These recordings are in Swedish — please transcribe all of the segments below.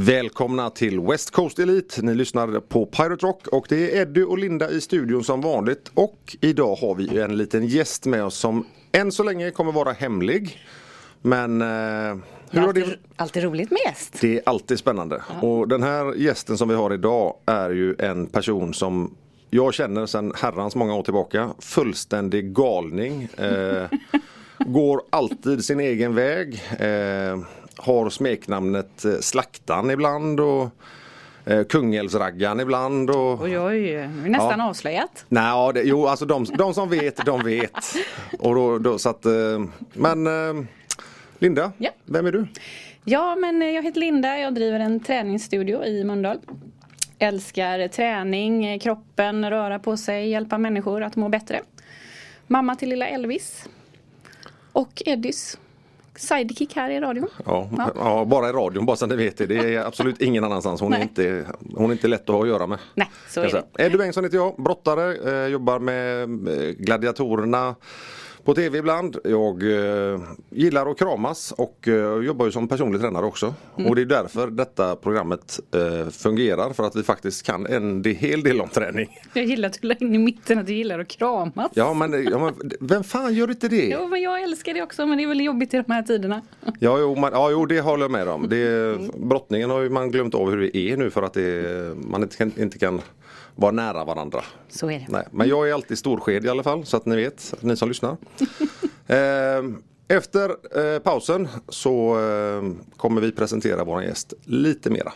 Välkomna till West Coast Elite. Ni lyssnar på Pirate Rock och det är Eddie och Linda i studion som vanligt. Och idag har vi en liten gäst med oss som än så länge kommer vara hemlig. Men eh, hur har alltid, det alltid roligt med gäst. det är alltid spännande. Och den här gästen som vi har idag är ju en person som jag känner sedan herrans många år tillbaka. Fullständig galning. Eh, går alltid sin egen väg. Eh, har smeknamnet eh, Slaktan ibland och eh, Kungälvsraggan ibland. Och, Oj, oj, nästan avslöjat. Nej, ja, det, jo, alltså de, de som vet, de vet. Och då, då, så att, eh, men eh, Linda, Ja. vem är du? Ja, men jag heter Linda. Jag driver en träningsstudio i Mölndal. Älskar träning, kroppen, röra på sig, hjälpa människor att må bättre. Mamma till lilla Elvis. Och Eddys sidekick här i radion. Ja, Ja. ja. bara i radion, bara så att ni vet det. Det är absolut ingen annanstans. Hon, är inte, hon är inte lätt att ha att göra med. Nej, så är det. Eddie Bengtsson heter jag, brottare, eh, jobbar med eh, gladiatorerna på tv ibland. Jag eh, gillar att kramas och eh, jobbar ju som personlig tränare också. Mm. Och det är därför detta programmet eh, fungerar för att vi faktiskt kan en hel del om träning. Jag gillar att du la in i mitten att du gillar att kramas. Ja men, ja, men vem fan gör inte det? Jo, men jag älskar det också men det är väl jobbigt i de här tiderna. Ja, jo, man, ja, jo det håller jag med om. Det, brottningen har ju man glömt av hur det är nu för att det, man inte kan, inte kan vara nära varandra. Så är det. Nej, men jag är alltid storsked i alla fall så att ni vet, ni som lyssnar. eh, efter eh, pausen så eh, kommer vi presentera vår gäst lite mera.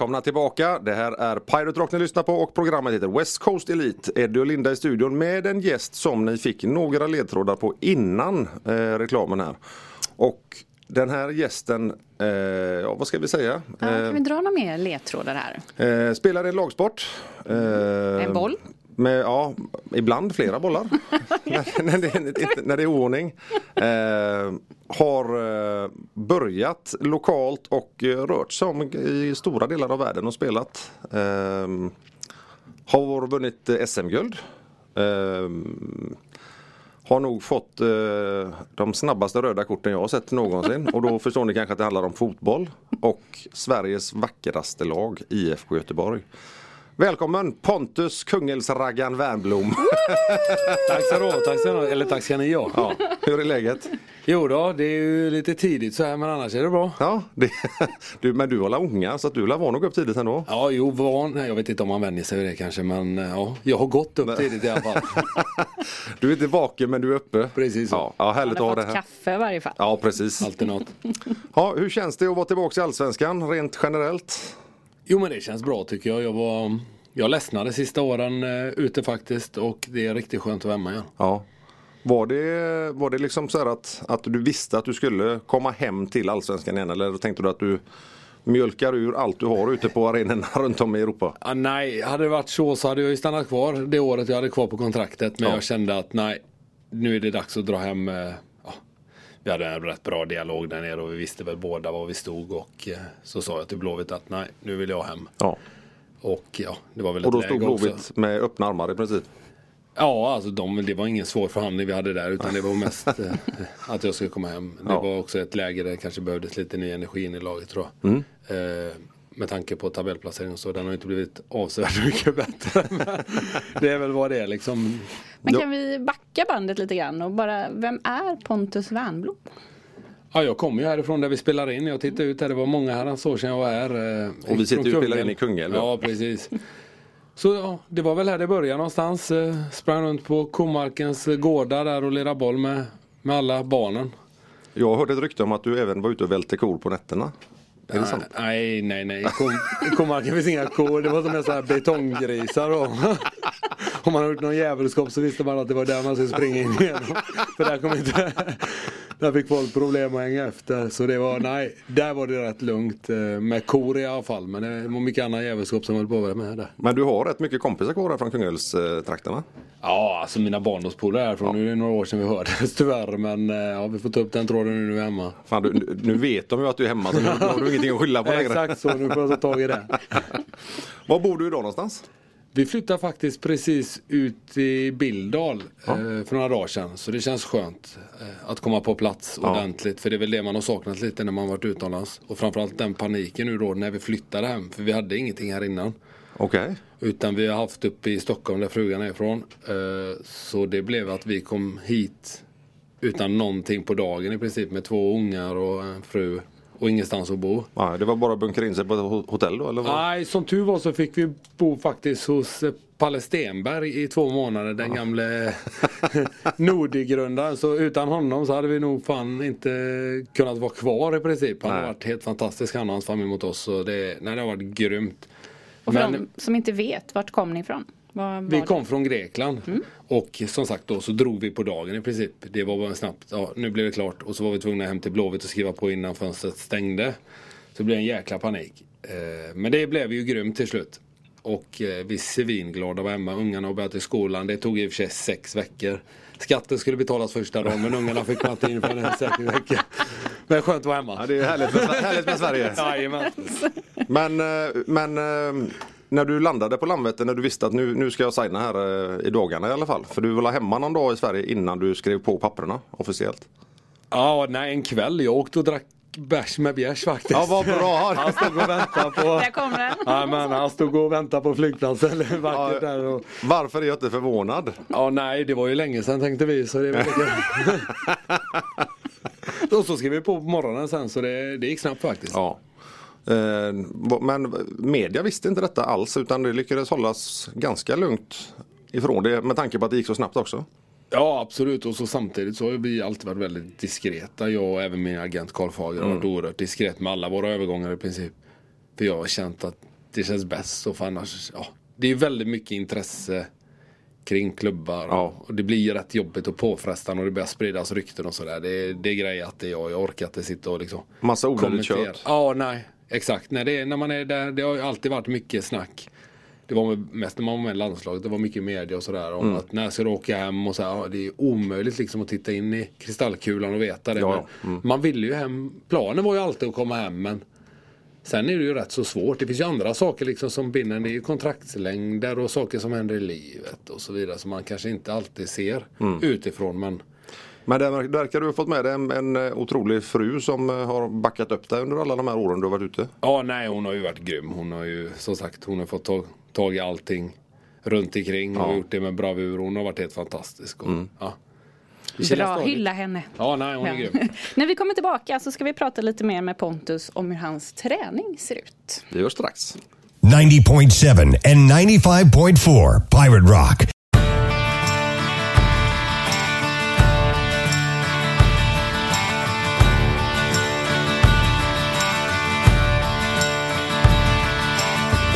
Välkomna tillbaka. Det här är Pirate Rock ni lyssnar på och programmet heter West Coast Elite. Eddie och Linda i studion med en gäst som ni fick några ledtrådar på innan eh, reklamen här. Och den här gästen, eh, ja vad ska vi säga? Ja, Eh, kan vi dra några mer ledtrådar här? Eh, spelar en lagsport. Eh, En boll? Med, ja, ibland flera bollar. när, när, det, när det är oordning. Eh, har eh, börjat lokalt och eh, rört sig om i stora delar av världen och spelat. Eh, har vunnit eh, SM-guld. Eh, har nog fått eh, de snabbaste röda korten jag har sett någonsin. Och då förstår ni kanske att det handlar om fotboll. Och Sveriges vackraste lag, IFK Göteborg. Välkommen Pontus Kungälvsraggan Wernbloom. Tack så du tack så. Eller tack ska ni ha. Ja, hur är läget? Jo då, det är ju lite tidigt så här men annars är det bra. Ja, det, du, men du har la unga så att du lär vara nog upp tidigt ändå. Ja, jo, van. Jag vet inte om man vänjer sig vid det kanske men eh, ja, jag har gått upp tidigt i alla fall. Du är inte vaken men du är uppe. Precis så. Ja, ja härligt att ha det här. kaffe i varje fall. Ja, precis. Alltid något. Ja, hur känns det att vara tillbaka i Allsvenskan rent generellt? Jo men det känns bra tycker jag. Jag var jag ledsnade sista åren eh, ute faktiskt och det är riktigt skönt att vara hemma igen. Ja. Var det, var det liksom så här att, att du visste att du skulle komma hem till Allsvenskan igen eller tänkte du att du mjölkar ur allt du har ute på arenorna runt om i Europa? Ah, nej, hade det varit så så hade jag ju stannat kvar det året jag hade kvar på kontraktet. Men Ja. jag kände att nej, nu är det dags att dra hem. eh, vi hade en rätt bra dialog där nere och vi visste väl båda var vi stod. Och eh, så sa jag till Blåvitt att nej, nu vill jag hem. Ja. Och ja, det var väl Och då stod. Blåvitt med öppna armar i princip? Ja, alltså de, det var ingen svår förhandling vi hade där utan det var mest eh, att jag skulle komma hem. Det Ja. var också ett läge där det kanske behövdes lite ny energi in i laget tror jag. Mm. Eh, med tanke på tabellplaceringen så den har inte blivit avsevärt mycket bättre. Men det är väl vad det är liksom. Men kan vi backa bandet lite grann och bara, vem är Pontus Wernbloom? Ja, jag kommer ju härifrån där vi spelar in. Jag tittade ut här, det var många herrans år sedan jag var här. eh, Och vi sitter ju från och spelar in i Kungälv, ja. Ja, precis. Så ja, det var väl här det började någonstans. Eh, Sprang runt på Komarkens eh, gårdar där och lirade boll med, med alla barnen. Jag hörde ett rykte om att du även var ute och välte kor på nätterna. Är det sant? Nej, nej, nej. I Kom- Komarken finns inga kor. Det var som en sån här betonggrisar. Om man har gjort någon jävelskap så visste man att det var där man skulle springa in igenom. För där kom inte... Där fick folk problem att hänga efter. Så det var, nej, där var det rätt lugnt. eh, Med kor i alla fall. Men det var mycket annan jävelskap som höll på med där. Men du har rätt mycket kompisar kvar här från Kungälvstrakterna. Ja, alltså mina barndomspolare härifrån. Nu är det några år sedan vi hördes tyvärr. Men eh, ja, vi får ta upp den tråden nu när vi är hemma. Fan, du, nu- nu vet de ju att du är hemma så nu har du ingenting att skylla på längre. Exakt så, nu får jag ta tag i det. Var bor du idag någonstans? Vi flyttade faktiskt precis ut i Bildal eh, för några dagar sedan. Så det känns skönt eh, att komma på plats Ja. ordentligt. För det är väl det man har saknat lite när man varit utomlands. Och framförallt den paniken nu då när vi flyttade hem. För vi hade ingenting här innan. Okej. Utan vi har haft uppe i Stockholm där frugan är ifrån. Eh, så det blev att vi kom hit utan någonting på dagen i princip. Med två ungar och en fru. Och ingenstans att bo. Ja, det var bara att bunkra in sig på ett ho- hotell då eller? Vad? Nej, som tur var så fick vi bo faktiskt hos eh, Palle Stenberg i två månader. Den gamle Nordiggrundaren. Så utan honom så hade vi nog fan inte kunnat vara kvar i princip. Han har Nej. varit helt fantastisk han och hans familj mot oss. Så det, nej, det har varit grymt. Och för Men- de som inte vet, vart kom ni ifrån? Vi det? kom från Grekland och som sagt då så drog vi på dagen i princip. Det var bara snabbt, ja nu blev det klart och så var vi tvungna hem till Blåvitt och skriva på innan fönstret stängde. Så det blev en jäkla panik. Eh, men det blev ju grymt till slut. Och eh, vi är svinglada var hemma. Ungarna har börjat i skolan. Det tog i och för sig sex veckor. Skatten skulle betalas första dagen men ungarna fick komma in för en säker vecka. Men skönt att vara hemma. Ja, det är härligt med, härligt med Sverige. Jajamän. Men, eh, men när du landade på Landvetter, när du visste att nu, nu ska jag signa här eh, i dagarna i alla fall. För du var hemma någon dag i Sverige innan du skrev på papperna officiellt. Ja, nej en kväll. Jag åkte och drack bärs med bjärs faktiskt. Ja, vad bra. Han stod och väntade på... Där kommer den. Ja, men han stod och väntade på flygplatsen. Ja. där och... Varför är jag inte förvånad? Ja, nej, det var ju länge sedan tänkte vi. Så det lika... och så skrev vi på på morgonen sen så det, det gick snabbt faktiskt. Ja. Eh, Men media visste inte detta alls utan det lyckades hållas ganska lugnt ifrån det med tanke på att det gick så snabbt också. Ja absolut och så samtidigt så har vi alltid varit väldigt diskreta. Jag och även min agent Karl Fager har varit oerhört diskret med alla våra övergångar i princip. För jag har känt att det känns bäst. Så för annars, ja, det är väldigt mycket intresse kring klubbar. Ja. Och det blir ju rätt jobbigt och påfrestande och det börjar spridas rykten och sådär. Det, det är grejer att det är jag, jag orkar inte sitta och liksom Massa onödigt kött. Ja, nej. Exakt. Nej, det, är- när man är där, det har ju alltid varit mycket snack. Det var mest när man var med i landslaget. Det var mycket media och sådär. Om Mm. att när ska du åka hem och så här, Det är omöjligt liksom att titta in i kristallkulan och veta det. Ja. Mm. Man ville ju hem. Planen var ju alltid att komma hem men Sen är det ju rätt så svårt. Det finns ju andra saker liksom som binder. Det är ju kontraktslängder och saker som händer i livet och så vidare. Som man kanske inte alltid ser Mm. utifrån. Men Men det ver- verkar du ha fått med dig en, en eh, otrolig fru som eh, har backat upp dig under alla de här åren du har varit ute. Ja, nej, hon har ju varit grym. Hon har ju som sagt, hon har fått tag, tag i allting runt omkring och Ja. Mm. gjort det med bravur. Hon har varit helt fantastisk. Och, ja. Vi ser Bra, hylla henne. Ja, nej, hon är Ja. grym. När vi kommer tillbaka så ska vi prata lite mer med Pontus om hur hans träning ser ut. Det gör strax. 90.7 and 95.4 Pirate Rock.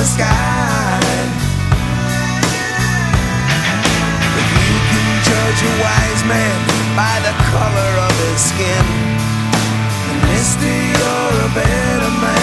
The sky. If you can judge a wise man by the color of his skin, then mister, you're a better man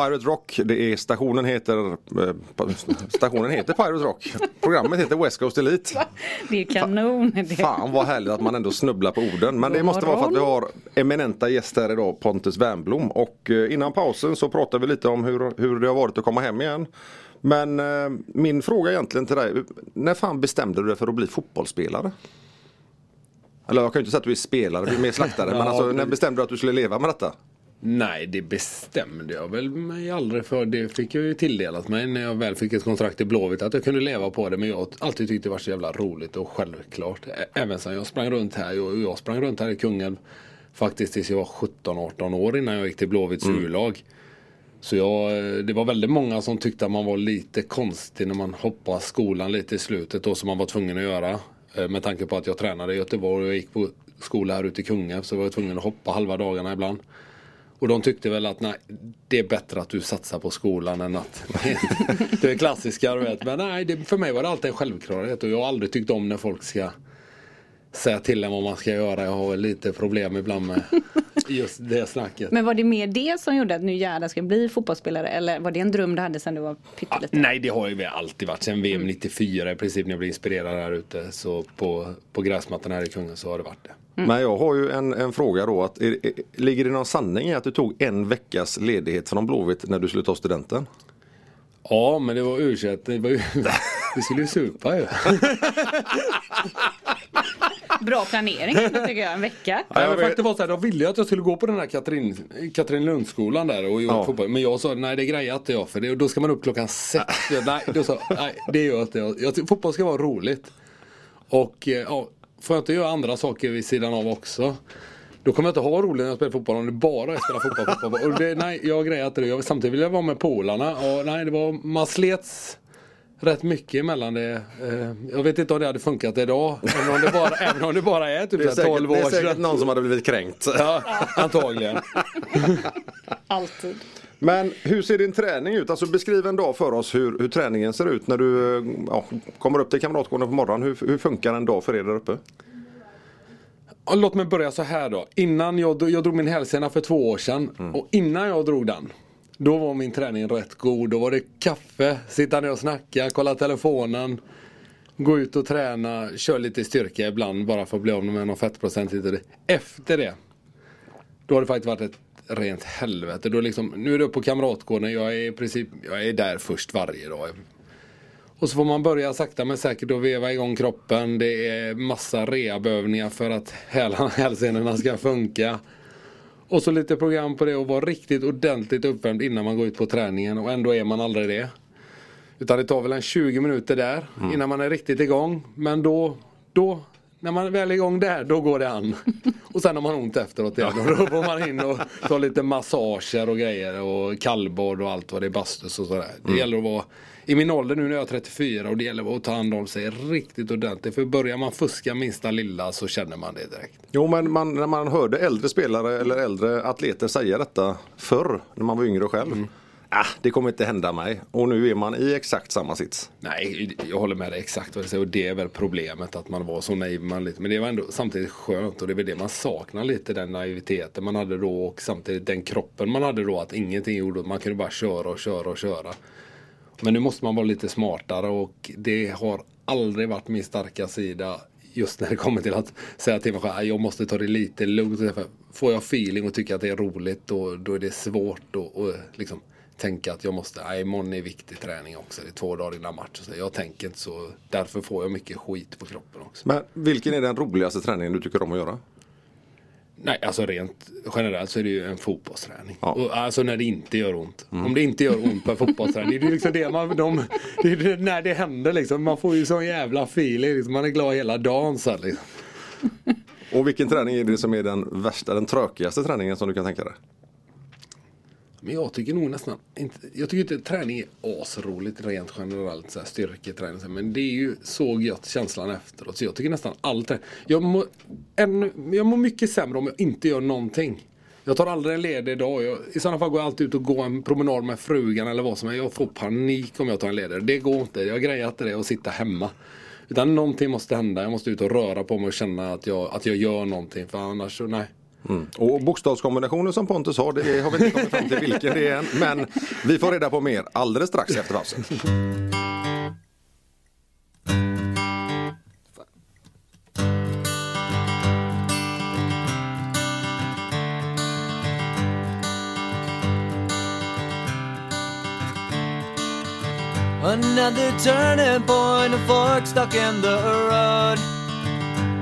Pirate Rock. Det är stationen heter eh, Stationen heter Pirate Rock. Programmet heter West Coast Elite. Det är kanon. Det. Fan vad härligt att man ändå snubblar på orden. Men det måste vara för att vi har eminenta gäster idag, Pontus Wernbloom. Och eh, innan pausen så pratade vi lite om hur, hur det har varit att komma hem igen. Men eh, min fråga egentligen till dig, när fan bestämde du dig för att bli fotbollsspelare? Eller jag kan ju inte säga att du är spelare, du är mer slaktare. men alltså, när bestämde du att du skulle leva med detta? Nej, det bestämde jag väl mig aldrig för. Det fick jag ju tilldelat mig när jag väl fick ett kontrakt i Blåvitt. Att jag kunde leva på det. Men jag alltid tyckt det var så jävla roligt och självklart. Även sen jag sprang runt här. Jag, jag sprang runt här i Kungälv. Faktiskt tills jag var 17-18 år innan jag gick till Blåvitts U-lag. Så jag, eh, det var väldigt många som tyckte att man var lite konstig när man hoppade skolan lite i slutet då som man var tvungen att göra. Eh, Med tanke på att jag tränade i Göteborg och jag gick på skola här ute i Kungälv så var jag tvungen att hoppa halva dagarna ibland. Och de tyckte väl att nej, det är bättre att du satsar på skolan än att det är klassiska du vet. Men nej, det, för mig var det alltid en självklarhet och jag har aldrig tyckt om när folk ska säga till en vad man ska göra. Jag har lite problem ibland med just det snacket. Men var det mer det som gjorde att nu jävlar ska jag bli fotbollsspelare? Eller var det en dröm du hade sedan du var pytteliten? Nej, det har ju alltid varit. Sen VM 94 i princip när jag blev inspirerad här ute. Så på, på gräsmattan här i Kungen så har det varit det. Men jag har ju en, en fråga då. Att, är, är, ligger det någon sanning i att du tog en veckas ledighet från Blåvitt när du skulle ta studenten? Ja, men det var ursäkt. Det var ju, vi skulle ju supa ju. Bra planering tycker jag, en vecka. Ja, jag vet- faktiskt var så här, de ville ju att jag skulle gå på den här Katrin, Katrinlundsskolan där och Ja. fotboll. Men jag sa nej det grejer inte jag för det, då ska man upp klockan sex. nej, då sa, nej det gör inte jag. jag. Fotboll ska vara roligt. Och eh, ja, får jag inte göra andra saker vid sidan av också. Då kommer jag inte ha roligt när jag spelar fotboll om det bara är spela fotboll. fotboll. Och det, nej, jag grejer inte det. Jag, samtidigt vill jag vara med polarna. Och nej, det var, man slets rätt mycket emellan det. Eh, jag vet inte om det hade funkat idag. Även om det bara, även om det bara är typ Det är, här 12 säkert, år det är säkert någon som hade blivit kränkt. Ja, antagligen. Alltid. Men hur ser din träning ut? Alltså beskriv en dag för oss hur, hur träningen ser ut när du ja, kommer upp till Kamratgården på morgonen. Hur, hur funkar en dag för er där uppe? Låt mig börja så här då. Innan jag, jag drog min hälsena för två år sedan. Och innan jag drog den. Då var min träning rätt god. Då var det kaffe, sitta ner och snacka, kolla telefonen. Gå ut och träna, kör lite styrka ibland bara för att bli av med någon fettprocent hit och dit. Efter det. Då har det faktiskt varit ett rent helvete. Då liksom, nu är upp på Kamratgården. Jag är i princip jag är där först varje dag. Och så får man börja sakta men säkert att veva igång kroppen. Det är massa rehabövningar för att hälsenorna ska funka. Och så lite program på det och vara riktigt ordentligt uppvärmd innan man går ut på träningen och ändå är man aldrig det. Utan det tar väl en 20 minuter där innan man är riktigt igång. Men då, då, när man väl är igång där, då går det an. Och sen har man ont efteråt igen. Och då får man in och ta lite massager och grejer och kallbad och allt vad det är, bastus och sådär. Det gäller att vara i min ålder nu när jag är 34 och det gäller att ta hand om sig riktigt ordentligt. För börjar man fuska minsta lilla så känner man det direkt. Jo men man, när man hörde äldre spelare eller äldre atleter säga detta förr när man var yngre själv. Ah, det kommer inte hända mig. Och nu är man i exakt samma sits. Nej, jag håller med dig exakt vad du säger och det är väl problemet att man var så naiv man lite. Men det var ändå samtidigt skönt och det är väl det man saknar lite den naiviteten man hade då och samtidigt den kroppen man hade då att ingenting gjorde. Man kunde bara köra och köra och köra. Men nu måste man vara lite smartare och det har aldrig varit min starka sida just när det kommer till att säga till mig själv att jag måste ta det lite lugnt. Får jag feeling och tycker att det är roligt då, då är det svårt att liksom tänka att jag måste, nej imorgon är viktig träning också. Det är två dagar innan match. Så jag tänker inte så. Därför får jag mycket skit på kroppen också. Men vilken är den roligaste träningen du tycker om att göra? Nej, alltså rent generellt så är det ju en fotbollsträning. Ja. Och, alltså när det inte gör ont. Om det inte gör ont på en fotbollsträning. Det är liksom det man, de, det är när det händer liksom. Man får ju sån jävla feeling. Liksom. Man är glad hela dagen sen liksom. Och vilken träning är det som är den värsta, den tråkigaste träningen som du kan tänka dig? Men jag tycker nog nästan inte, jag tycker inte träning är asroligt rent generellt. Så här, styrketräning. så här, Men det är ju så gött känslan efteråt. Så jag tycker nästan allt träning. Jag mår, jag mår mycket sämre om jag inte gör någonting. Jag tar aldrig en ledig dag. Jag, I sådana fall går jag alltid ut och går en promenad med frugan eller vad som helst. Jag får panik om jag tar en ledig. Det går inte. Jag grejar inte det att sitta hemma. Utan någonting måste hända. Jag måste ut och röra på mig och känna att jag, att jag gör någonting. För annars nej. Mm. Och bokstavskombinationen som Pontus har, det har vi inte kommit fram till vilken det är än. Men vi får reda på mer alldeles strax efter pausen. Another turning point, a fork stuck in the road.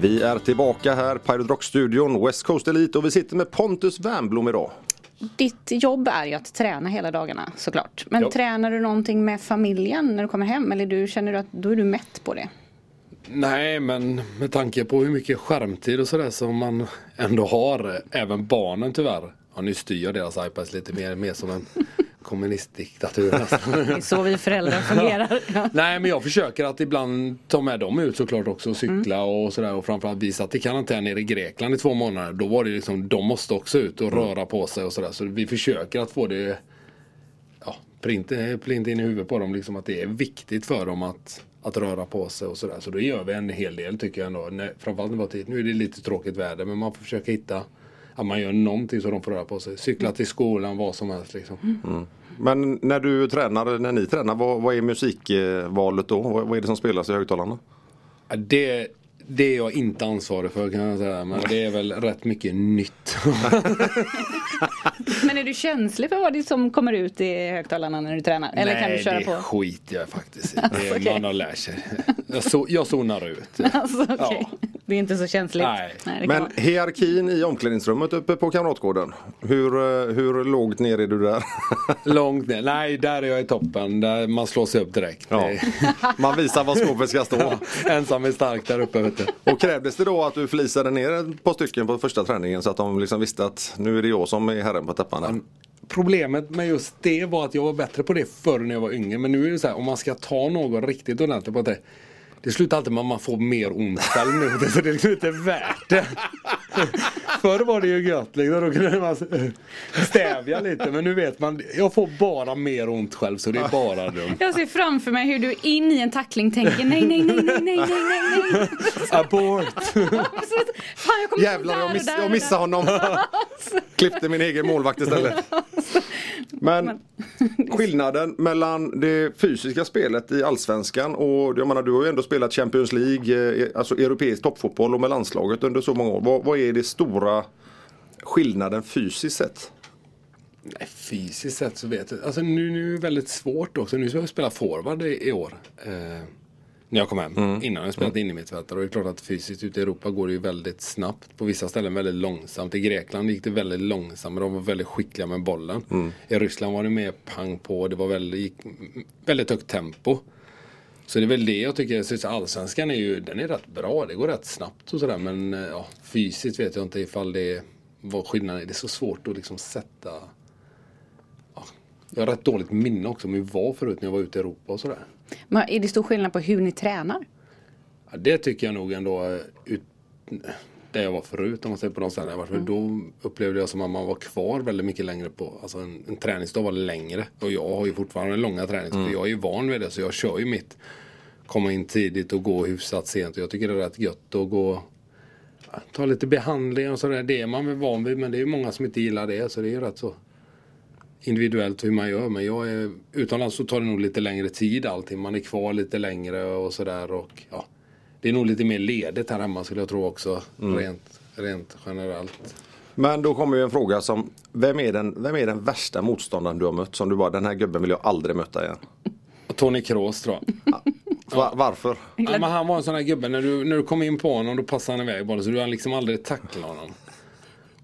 Vi är tillbaka här, Pirate Rock-studion, West Coast Elite och vi sitter med Pontus Wernbloom idag. Ditt jobb är ju att träna hela dagarna såklart. Men Ja. tränar du någonting med familjen när du kommer hem? Eller du, känner du att då är du mätt på det? Nej, men med tanke på hur mycket skärmtid och sådär som man ändå har, även barnen tyvärr. Ja, nu styr jag deras iPads lite mer, mer som en kommunistdiktatur nästan. Det är så vi föräldrar fungerar. Ja. Nej men jag försöker att ibland ta med dem ut såklart också och cykla och sådär och framförallt visa att i karantän nere i Grekland i två månader. Då var det liksom, de måste också ut och röra på sig och sådär. Så vi försöker att få det ja, print, print in i huvudet på dem liksom att det är viktigt för dem att, att röra på sig och sådär. Så då gör vi en hel del tycker jag ändå. När, framförallt när det var tid. Nu är det lite tråkigt väder men man får försöka hitta att man gör någonting så de får röra på sig. Cykla till skolan, vad som helst liksom. Men när du tränar, när ni tränar, vad, vad är musikvalet då? Vad, vad är det som spelas i högtalarna? Det, det är jag inte ansvarig för kan jag säga. Men det är väl rätt mycket nytt. Men är du känslig för vad det är som kommer ut i högtalarna när du tränar? Eller kan du köra Nej, på? det skiter jag faktiskt i. Okej. Man har lärt sig. Jag, so, jag zonar ut. Alltså, okej. Det är inte så känsligt. Nej. kan Men vara. hierarkin i omklädningsrummet uppe på Kamratgården. Hur, eh, hur lågt ner är du där? Långt ner. Nej, där är jag i toppen. Där man slår sig upp direkt. Ja. Man visar var skåpet ska stå. Ensam är stark där uppe inte. Och krävdes det då att du flisade ner ett par stycken på första träningen så att de liksom visste att nu är det jag som är herren på täppan. Problemet med just det var att jag var bättre på det förr när jag var yngre. Men nu är det så här, om man ska ta någon riktigt ordentligt på det. Det slutar alltid med att man får mer ont själv nu. Så det är liksom inte värt det. Förr var det ju gött liksom. Då kunde man stävja lite. Men nu vet man, jag får bara mer ont själv så det är bara dumt. Jag ser framför mig hur du in i en tackling tänker nej, nej, nej, nej, nej, nej, nej. Abort! Fan, jag kommer Jävlar där jag, miss, jag missade honom. Klippte min egen målvakt istället. Men skillnaden mellan det fysiska spelet i Allsvenskan och jag menar du har ju ändå spelat Champions League, eh, alltså europeisk toppfotboll och med landslaget under så många år. Vad, vad är det stora skillnaden fysiskt sett? Nej, fysiskt sett så vet jag. Alltså nu, nu är det väldigt svårt också. Nu ska jag spela forward i, i år. Eh, När jag kom hem. Innan jag spelat in i mittfältare. Och det är klart att fysiskt ute i Europa går det ju väldigt snabbt. På vissa ställen väldigt långsamt. I Grekland gick det väldigt långsamt. Men de var väldigt skickliga med bollen. I Ryssland var det mer pang på. Det var väldigt, gick väldigt högt tempo. Så det är väl det jag tycker. Så allsvenskan är ju den är rätt bra. Det går rätt snabbt och sådär. Men eh, ja, fysiskt vet jag inte ifall det vad skillnaden är. Det är så svårt att liksom sätta. Ja, jag har rätt dåligt minne också om hur det var förut när jag var ute i Europa och sådär. Men är det stor skillnad på hur ni tränar? Ja, det tycker jag nog ändå. eh, Ut, där jag var förut om man säger på de ställen jag varit. För Då upplevde jag som att man var kvar väldigt mycket längre på. Alltså en, en träningsdag var längre. Och jag har ju fortfarande långa träningar. För jag är ju van vid det. Så jag kör ju mitt. Komma in tidigt och gå hyfsat sent. Jag tycker det är rätt gött att gå. Ta lite behandling och sådär. Det är man väl van vid. Men det är många som inte gillar det. Så det är rätt så individuellt hur man gör. Men jag är, utomlands så tar det nog lite längre tid allting. Man är kvar lite längre och sådär. Och ja, det är nog lite mer ledigt här hemma skulle jag tro också. Rent, rent generellt. Men då kommer ju en fråga som vem är, den, vem är den värsta motståndaren du har mött? Som du bara, den här gubben vill jag aldrig möta igen. Tony Kroos tror jag. Va, varför? Ja, men han var en sån här gubbe, när du, när du kom in på honom då passade han iväg bollen så du hann liksom aldrig tackla honom.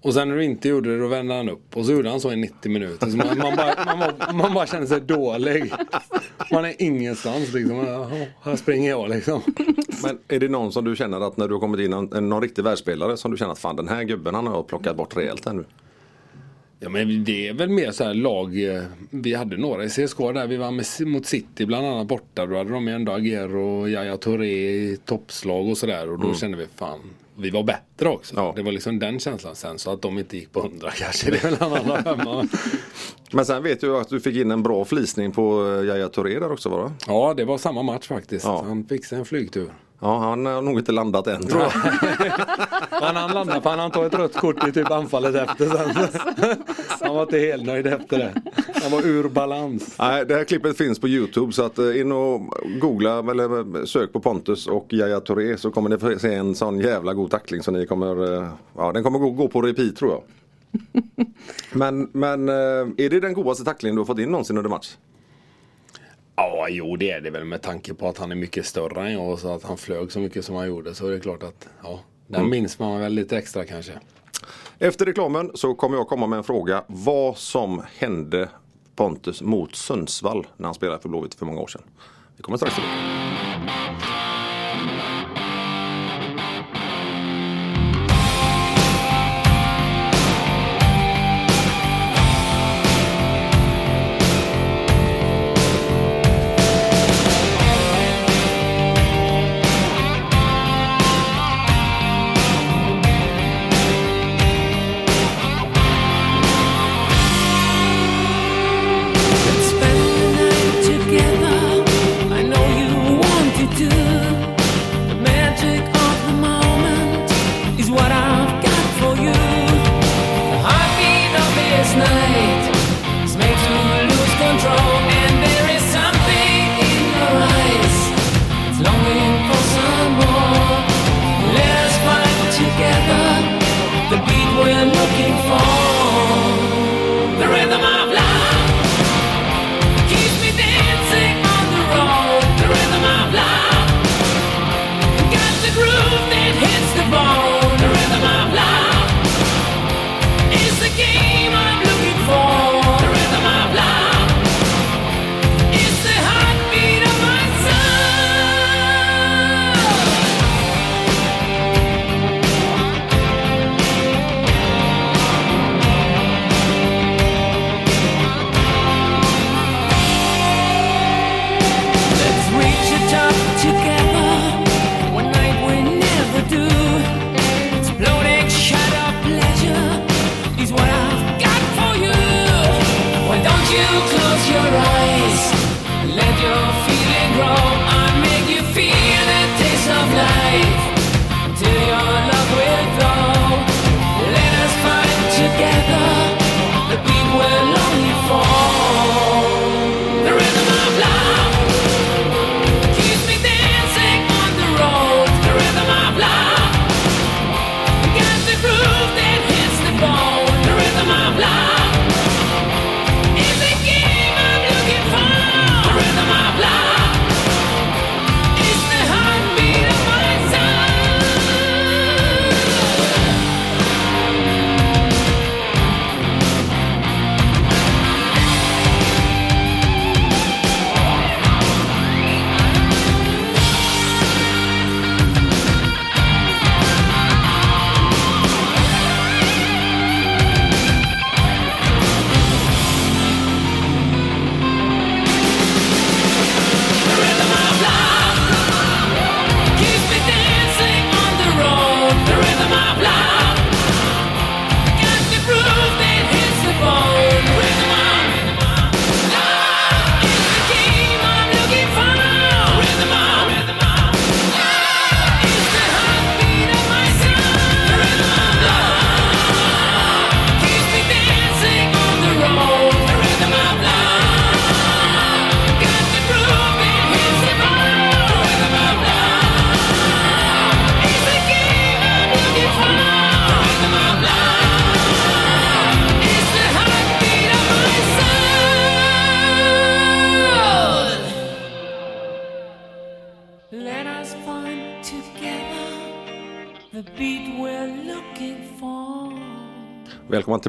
Och sen när du inte gjorde det då vände han upp och så gjorde han så i 90 minuter. Så man, man, bara, man, bara, man bara känner sig dålig. Man är ingenstans liksom. Här springer jag liksom. Men är det någon som du känner att när du har kommit in, någon, någon riktig världsspelare som du känner att fan den här gubben han har jag plockat bort rejält här nu. Ja men det är väl mer så här lag. eh, Vi hade några i CSKA där vi var med, mot City bland annat borta. Då hade de ju ändå Agüero och Yahya Touré i toppslag och sådär. Och då kände vi fan. Vi var bättre också. Ja. Det var liksom den känslan sen. Så att de inte gick på hundra kanske. Det är väl en annan femma. Men sen vet jag att du fick in en bra flisning på eh, Yahya Touré där också det? Ja det var samma match faktiskt. Ja. Han fick sig en flygtur. Ja, han har nog inte landat än tror jag. Han landade för han tog ett rött kort i typ anfallet efter sen. Han var inte helt nöjd efter det. Han var ur balans. Nej, det här klippet finns på Youtube så att eh, in och googla eller sök på Pontus och Yahya Touré så kommer ni få se en sån jävla god tackling så ni kommer, eh, ja den kommer gå, på repeat tror jag. Men, men eh, är det den godaste tacklingen du har fått in någonsin under match? Ja, jo det är det väl med tanke på att han är mycket större än jag och så att han flög så mycket som han gjorde. Så är det klart att ja, den minns man väl lite extra kanske. Efter reklamen så kommer jag komma med en fråga. Vad som hände Pontus mot Sundsvall när han spelade för Blåvitt för många år sedan. Vi kommer strax till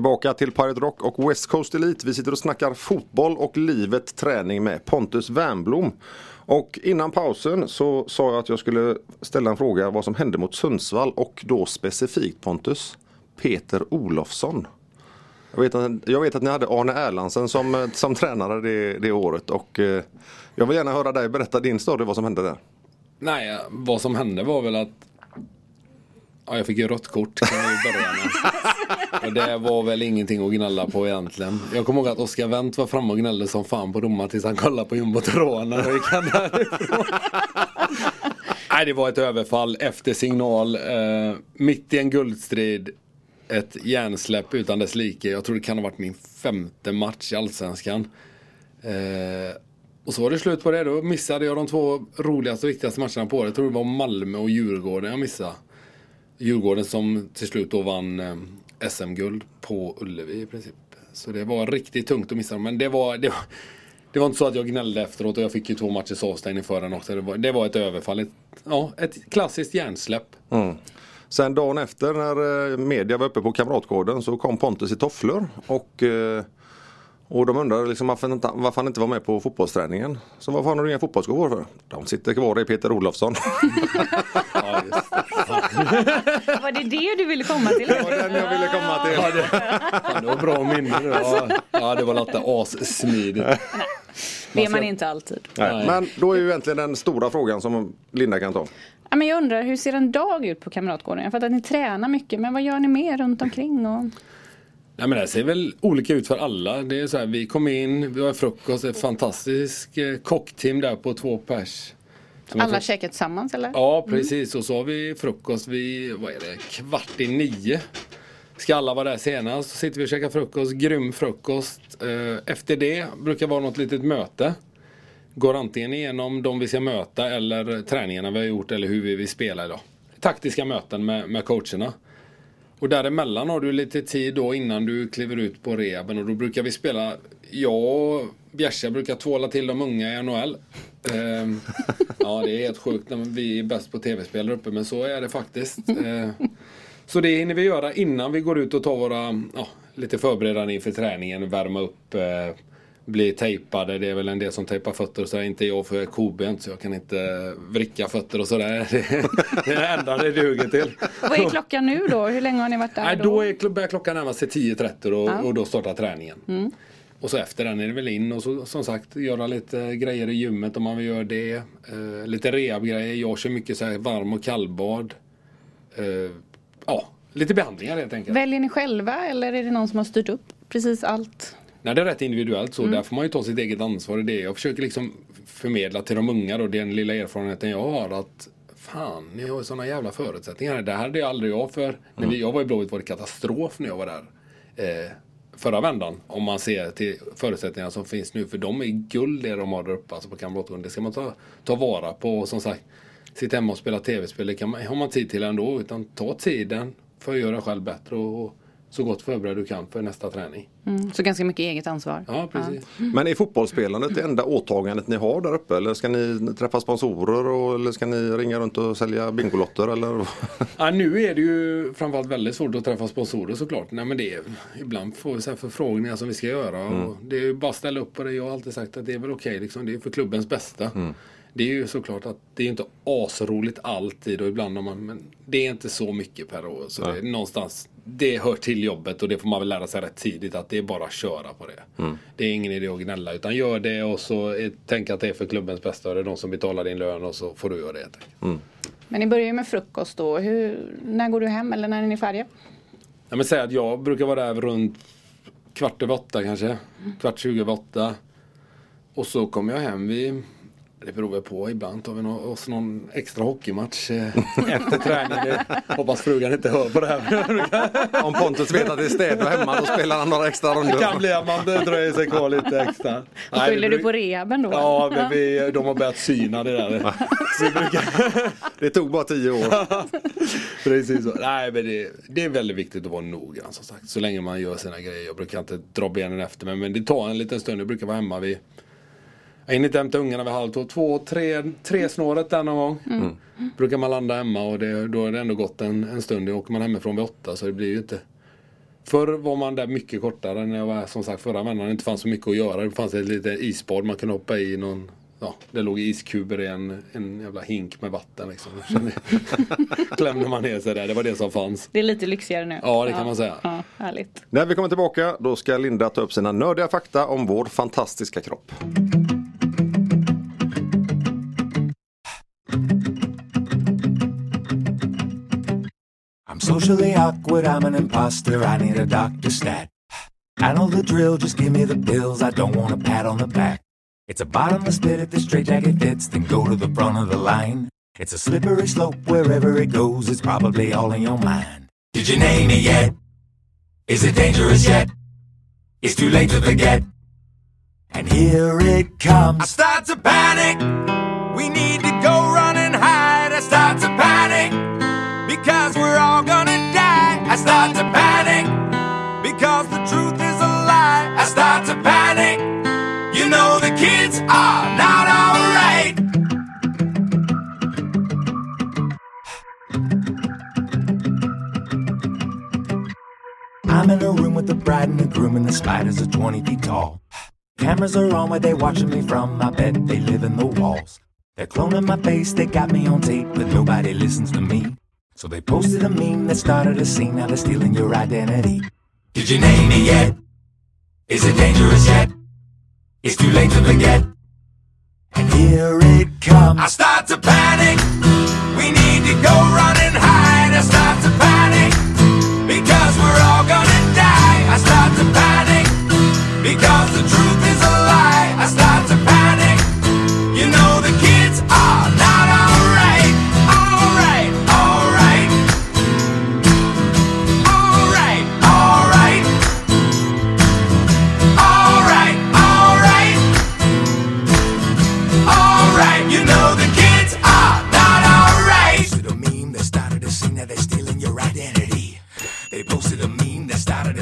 tillbaka till Pirate Rock och West Coast Elite. Vi sitter och snackar fotboll och livet träning med Pontus Wernbloom. Och innan pausen så sa jag att jag skulle ställa en fråga vad som hände mot Sundsvall och då specifikt Pontus Peter Olofsson. Jag vet, att, jag vet att ni hade Arne Erlandsen som, eh, som tränare det, det året och eh, jag vill gärna höra dig berätta din story vad som hände där. Nej, eh, vad som hände var väl att Ja, jag fick ju rött kort kan vi börja med. Och det var väl ingenting att gnälla på egentligen. Jag kommer ihåg att Oskar Wendt var framme och gnällde som fan på domaren tills han kollade på jumbotron och gick han därifrån. Nej, det var ett överfall efter signal. Eh, mitt i en guldstrid. Ett hjärnsläpp utan dess like. Jag tror det kan ha varit min femte match i Allsvenskan. Eh, och så var det slut på det. Då missade jag de två roligaste och viktigaste matcherna på året. Jag tror det var Malmö och Djurgården jag missade. Djurgården som till slut då vann eh, SM-guld på Ullevi i princip. Så det var riktigt tungt att missa Men det var, det var, det var inte så att jag gnällde efteråt och jag fick ju två matchers avstängning för den också. Det var, det var ett överfall. Ett, ja, ett klassiskt hjärnsläpp. Mm. Sen dagen efter när eh, media var uppe på Kamratgården så kom Pontus i tofflor och eh, och de undrade liksom varför, inte, varför han inte var med på fotbollsträningen. Så varför har du inga fotbollsskor för? De sitter kvar i Peter Olofsson. Ja, just det. Var det det du ville komma till? Det var den jag ville komma till. Ja, det, fan, det var bra minne. Det var, ja, det var lite assmidigt. Det är man inte alltid. Nej. Men då är ju egentligen den stora frågan som Linda kan ta. Ja, men jag undrar, hur ser en dag ut på Kamratgården? Jag fattar att ni tränar mycket, men vad gör ni mer runt omkring? Och... Nej, men det ser väl olika ut för alla. Det är så här, vi kom in, vi har frukost, ett fantastiskt eh, kockteam där på två pers. Som Alla käkar tillsammans eller? Ja, precis. Och så har vi frukost vid, vad är det, kvart i nio. Ska alla vara där senast. Så sitter vi och käkar frukost, grym frukost. Eh, Efter det brukar vara något litet möte. Går antingen igenom de vi ska möta eller träningarna vi har gjort eller hur vi vill spela idag. Taktiska möten med, med coacherna. Och däremellan har du lite tid då innan du kliver ut på rehaben och då brukar vi spela Jag och Bjärsa brukar tvåla till de unga i NHL. Ehm, ja, det är helt sjukt när vi är bäst på tv-spel där uppe, men så är det faktiskt. Ehm, så det hinner vi göra innan vi går ut och tar våra, ja, lite förberedande inför träningen, värma upp, eh, bli tejpade. Det är väl en del som tejpar fötter och sådär. Inte jag för jag är kobent så jag kan inte vricka fötter och sådär. Det är det enda det duger till. Vad är klockan nu då? Hur länge har ni varit där? Nej, då är, börjar klockan närma sig 10.30 och, Ja. och då startar träningen. Och så efter den är det väl in och så, som sagt göra lite grejer i gymmet om man vill göra det. Eh, lite rehabgrejer. Jag kör mycket så här varm och kallbad. Eh, ja, lite behandlingar helt enkelt. Väljer ni själva eller är det någon som har styrt upp precis allt? Nej, det är rätt individuellt så. Mm. Där får man ju ta sitt eget ansvar i det. Jag försöker liksom förmedla till de unga då, den lilla erfarenheten jag har att Fan, ni har ju sådana jävla förutsättningar. Det här hade jag aldrig jag för. När vi, jag var i Blåvitt var det katastrof när jag var där. Eh, förra vändan. Om man ser till förutsättningarna som finns nu. För de är guld det de har där uppe. Alltså på Kamratgården. Det ska man ta, ta vara på. Och som sagt, sitta hemma och spela tv-spel. Det kan man, har man tid till ändå. Utan ta tiden för att göra själv bättre. Och, och så gott förberedd du kan för nästa träning. Mm. Så ganska mycket eget ansvar. Ja, precis. Men är fotbollsspelandet det enda åtagandet ni har där uppe? Eller ska ni träffa sponsorer och, eller ska ni ringa runt och sälja Bingolotter? Eller? Ja, nu är det ju framförallt väldigt svårt att träffa sponsorer såklart. Nej, men det är, ibland får vi så här förfrågningar som vi ska göra. Och det är ju bara att ställa upp på det. Jag har alltid sagt att det är väl okej. liksom. Det är för klubbens bästa. Det är ju såklart att det är inte asroligt alltid och ibland har man, men det är inte så mycket per år. Så det är någonstans, det hör till jobbet och det får man väl lära sig rätt tidigt att det är bara att köra på det. Det är ingen idé att gnälla utan gör det och så är, tänk att det är för klubbens bästa och det är de som betalar din lön och så får du göra det. enkelt. Men ni börjar ju med frukost då. Hur, när går du hem eller när är ni färdiga? Ja, men säg att jag brukar vara där runt kvart över åtta kanske. Kvart tjugo över åtta. Och så kommer jag hem vid det beror väl på. Ibland tar vi nå- oss någon extra hockeymatch eh, efter träningen. Det- Hoppas frugan inte hör på det här. Om Pontus vet att det är städ och hemma då spelar han några extra Det rundor. kan bli att man dröjer sig kvar lite extra. Skyller det du på rehaben då? Ja, men vi, de har börjat syna det där. Brukar, Det tog bara tio år. Precis så. Nej men det, det är väldigt viktigt att vara noggrann som sagt. Så länge man gör sina grejer. Jag brukar inte dra benen efter mig. Men det tar en liten stund. Jag brukar vara hemma vid jag hinner inte hämta ungarna vid halv två. Två, tre, tre snåret där någon gång. Brukar man landa hemma och det, då har det ändå gått en, en stund. Åker man hemifrån vid åtta så det blir ju inte Förr var man där mycket kortare när jag var som sagt förra vändan. Det inte fanns så mycket att göra. Det fanns ett litet isbad man kunde hoppa i. Någon, ja, det låg iskuber i en, en jävla hink med vatten. Liksom. Klämde man ner sig där. Det var det som fanns. Det är lite lyxigare nu. Ja, det kan man säga. Ja, härligt. När vi kommer tillbaka då ska Linda ta upp sina nördiga fakta om vår fantastiska kropp. Socially awkward, I'm an imposter, I need a doctor stat. I know the drill, just give me the pills, I don't want a pat on the back. It's a bottomless pit if the straitjacket fits, then go to the front of the line. It's a slippery slope wherever it goes, it's probably all in your mind. Did you name it yet? Is it dangerous yet? It's too late to forget. And here it comes. I start to panic. We need to go run the bride and the groom, and the spiders are 20 feet tall. Cameras are on where they watching me from. I bet they live in the walls. They're cloning my face, they got me on tape, but nobody listens to me. So they posted a meme that started a scene, now they're stealing your identity. Did you name it yet? Is it dangerous yet? It's too late to forget. And here it comes. I start to panic. We need to go run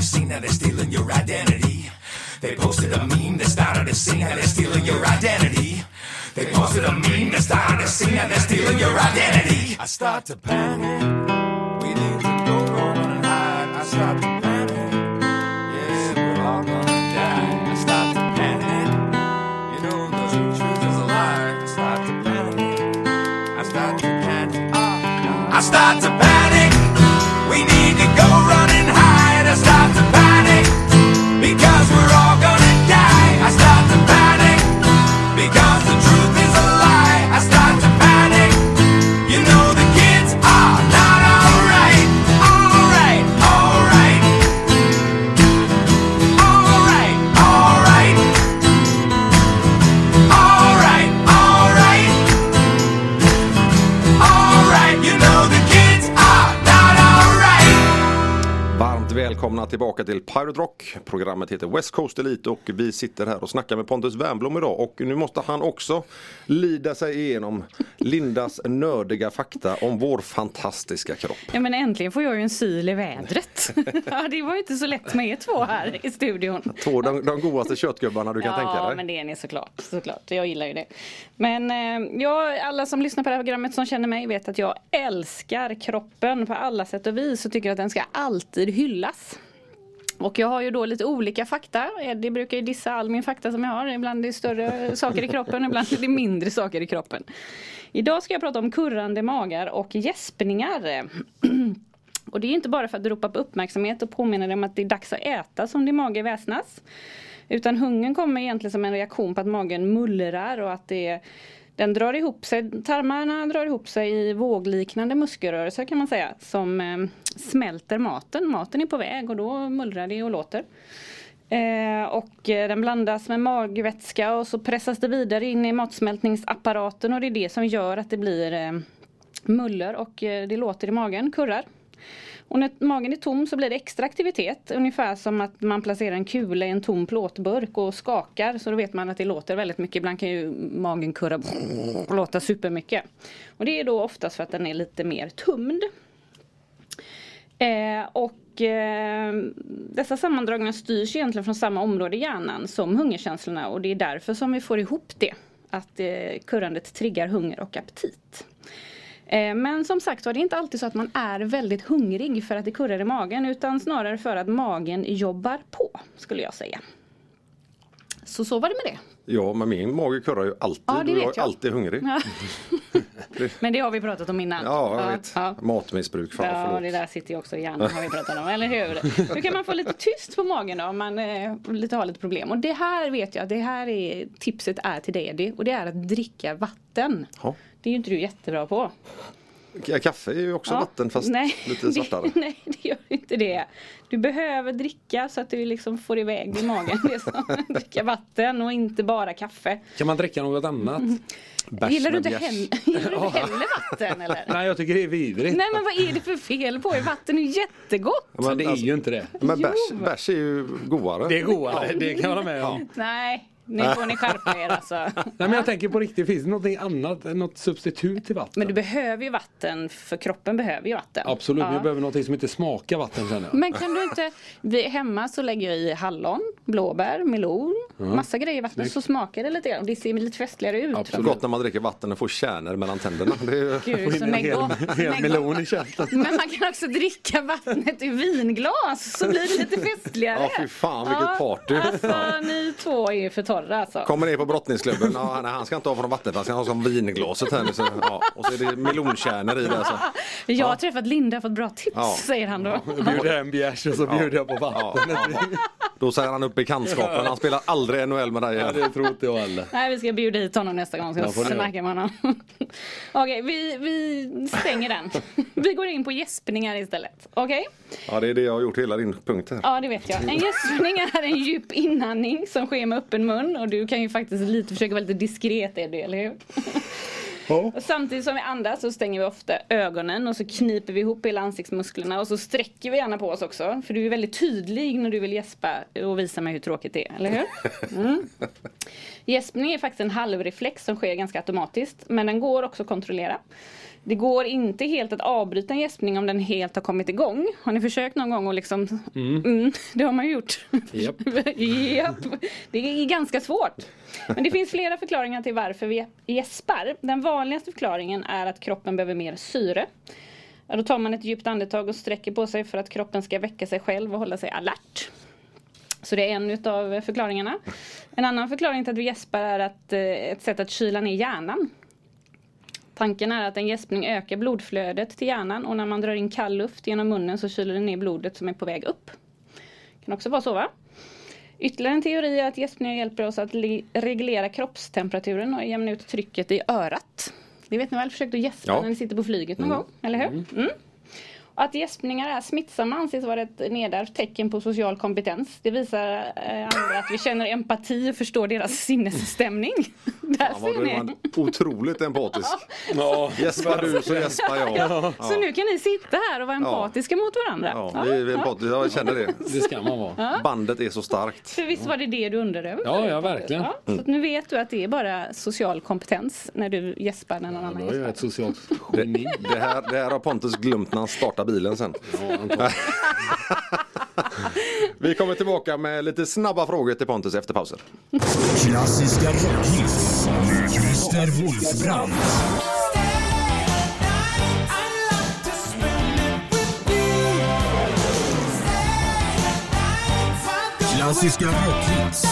scene, now they're stealing your identity. They posted a meme that started a scene, now they're stealing your identity. They posted a meme that started a scene, now they're stealing your identity. I start to panic. We need to go run and hide. I start to panic. Yeah, we're all gonna die. I start to panic. You know the truth is a lie. I start to panic. I start to panic. Ah, I start to panic. Välkomna tillbaka till Pirate Rock. Programmet heter West Coast Elite och vi sitter här och snackar med Pontus Wernbloom idag. Och nu måste han också lida sig igenom Lindas nördiga fakta om vår fantastiska kropp. Ja men äntligen får jag ju en syl i vädret. ja, det var ju inte så lätt med er två här i studion. Två de, de godaste köttgubbarna du kan ja, tänka dig. men det är ni såklart, såklart. Jag gillar ju det. Men eh, ja, alla som lyssnar på det här programmet som känner mig vet att jag älskar kroppen på alla sätt och vis och tycker att den ska alltid hyllas. Och jag har ju då lite olika fakta. Eddie brukar ju dissa all min fakta som jag har. Ibland är det större saker i kroppen, ibland är det mindre saker i kroppen. Idag ska jag prata om kurrande magar och gäspningar. Och det är inte bara för att ropa på uppmärksamhet och påminna dig om att det är dags att äta som din mage väsnas. Utan hungern kommer egentligen som en reaktion på att magen mullrar och att det den drar ihop sig, tarmarna drar ihop sig i vågliknande muskelrörelser kan man säga som eh, smälter maten. Maten är på väg och då mullrar det och låter. Eh, och eh, den blandas med magvätska och så pressas det vidare in i matsmältningsapparaten och det är det som gör att det blir eh, muller och eh, det låter i magen, kurrar. Och när magen är tom så blir det extra aktivitet. Ungefär som att man placerar en kula i en tom plåtburk och skakar. Så då vet man att det låter väldigt mycket. Ibland kan ju magen kurra och låta supermycket. Och det är då oftast för att den är lite mer tumd. Eh, och eh, dessa sammandragningar styrs egentligen från samma område i hjärnan som hungerkänslorna. Och det är därför som vi får ihop det. Att eh, kurrandet triggar hunger och aptit. Eh, Men som sagt var, det är inte alltid så att man är väldigt hungrig för att det kurrar i magen utan snarare för att magen jobbar på skulle jag säga. Så så var det med det. Ja, men min mage kurrar ju alltid Ja, det och jag vet är jag. alltid hungrig. Ja. Men det har vi pratat om innan. Ja, jag vet. Ja. Matmissbruk, fan Ja, förlåt. det där sitter ju också i hjärnan har vi pratat om, eller hur? Hur kan man få lite tyst på magen då om man eh, lite har lite problem? Och det här vet jag, det här är tipset är till dig Eddie, och det är att dricka vatten. Ja. Det är ju inte du jättebra på. Kaffe är ju också Ja, vatten fast nej, lite svartare. Det, nej, det gör inte det. Du behöver dricka så att du liksom får iväg i magen. Det som dricka vatten och inte bara kaffe. Kan man dricka något annat? Bärs Gillar du inte, gillar du inte heller vatten eller? Nej jag tycker det är vidrigt. Nej men vad är det för fel på er? Vatten är jättegott. Ja, Men det är alltså, ju inte det. Men bärs, bärs är ju godare. Det är godare, det kan jag hålla med om. Nej, nu får ni skärpa er alltså. Nej men jag tänker på riktigt, finns det något annat, något substitut till vatten? Men du behöver ju vatten för kroppen behöver ju vatten. Absolut, Ja. jag behöver något som inte smakar vatten känner jag. Men kan du inte, vi, hemma så lägger jag i hallon, blåbär, melon, massa grejer i vatten så smakar det lite grann. Det ser lite festligare ut. Absolut. Gott när man dricker vatten och får kärnor mellan tänderna. Det är ju... Gud, så En med hel, gott- hel melon i käften. Men man kan också dricka vattnet i vinglas så blir det lite festligare. Ja, fy fan, vilket party. Alltså ni två är ju för torra alltså. Kommer ner på brottningsklubben. Ja, nej, han ska inte ha från vattenflaskan, han ska ha som vinglaset här nu. Så, ja. Och så är det melonkärnor i det. Så. Jag har träffat Linda och fått bra tips Ja. säger han då. Jag bjuder en bjärs och så bjuder jag på Ja, vatten. ja, ja. Då säger han upp bekantskapen. Han spelar aldrig NHL med dig Ja, igen. det tror inte jag heller. Nej, vi ska bjuda hit honom nästa gång. Ska Ja, snacka med honom. Okej, vi, vi stänger den. Vi går in på gäspningar istället. Okej? Ja, det är det jag har gjort hela din punkt här. Ja, det vet jag. En gäspning är en djup inandning som sker med öppen mun. Och du kan ju faktiskt lite försöka vara lite diskret, Eddie, eller hur? Och Samtidigt som vi andas så stänger vi ofta ögonen och så kniper vi ihop hela ansiktsmusklerna och så sträcker vi gärna på oss också. För du är väldigt tydlig när du vill gäspa och visa mig hur tråkigt det är, eller hur? Mm. Gäspning är faktiskt en halvreflex som sker ganska automatiskt men den går också att kontrollera. Det går inte helt att avbryta en gäspning om den helt har kommit igång. Har ni försökt någon gång att liksom... Mm, det har man ju gjort. Japp. Japp. Det är ganska svårt. Men det finns flera förklaringar till varför vi gäspar. Den vanligaste förklaringen är att kroppen behöver mer syre. Då tar man ett djupt andetag och sträcker på sig för att kroppen ska väcka sig själv och hålla sig alert. Så det är en utav förklaringarna. En annan förklaring till att vi gäspar är att, eh, ett sätt att kyla ner hjärnan. Tanken är att en gäspning ökar blodflödet till hjärnan och när man drar in kall luft genom munnen så kyler den ner blodet som är på väg upp. Kan också vara så va? Ytterligare en teori är att gäspningar hjälper oss att le- reglera kroppstemperaturen och jämna ut trycket i örat. Det vet ni väl, försökt att gäspa Ja. när ni sitter på flyget någon gång, eller hur? Mm. Att gäspningar är smittsamma anses vara ett nedärvt tecken på social kompetens. Det visar eh, andra att vi känner empati och förstår deras sinnesstämning. Där vad ser du ni. var otroligt empatisk. Ja, Gäspar du så gäspar jag. Så nu kan ni sitta här och vara empatiska mot varandra. Ja, vi, vi är empatiska. Jag känner det. det ska man vara. Bandet är så starkt. För visst var det det du undrade över? Ja, ja verkligen. Ja, så att nu vet du att det är bara social kompetens när du gäspar när någon Ja, annan är jag gäspar. ett socialt geni. Det här, det här har Pontus glömt när han startar bilen sen. Ja. Vi kommer tillbaka med lite snabba frågor till Pontus efter pausen. Klassiska rockhits med Christer Wolfbrand. Klassiska rockhits.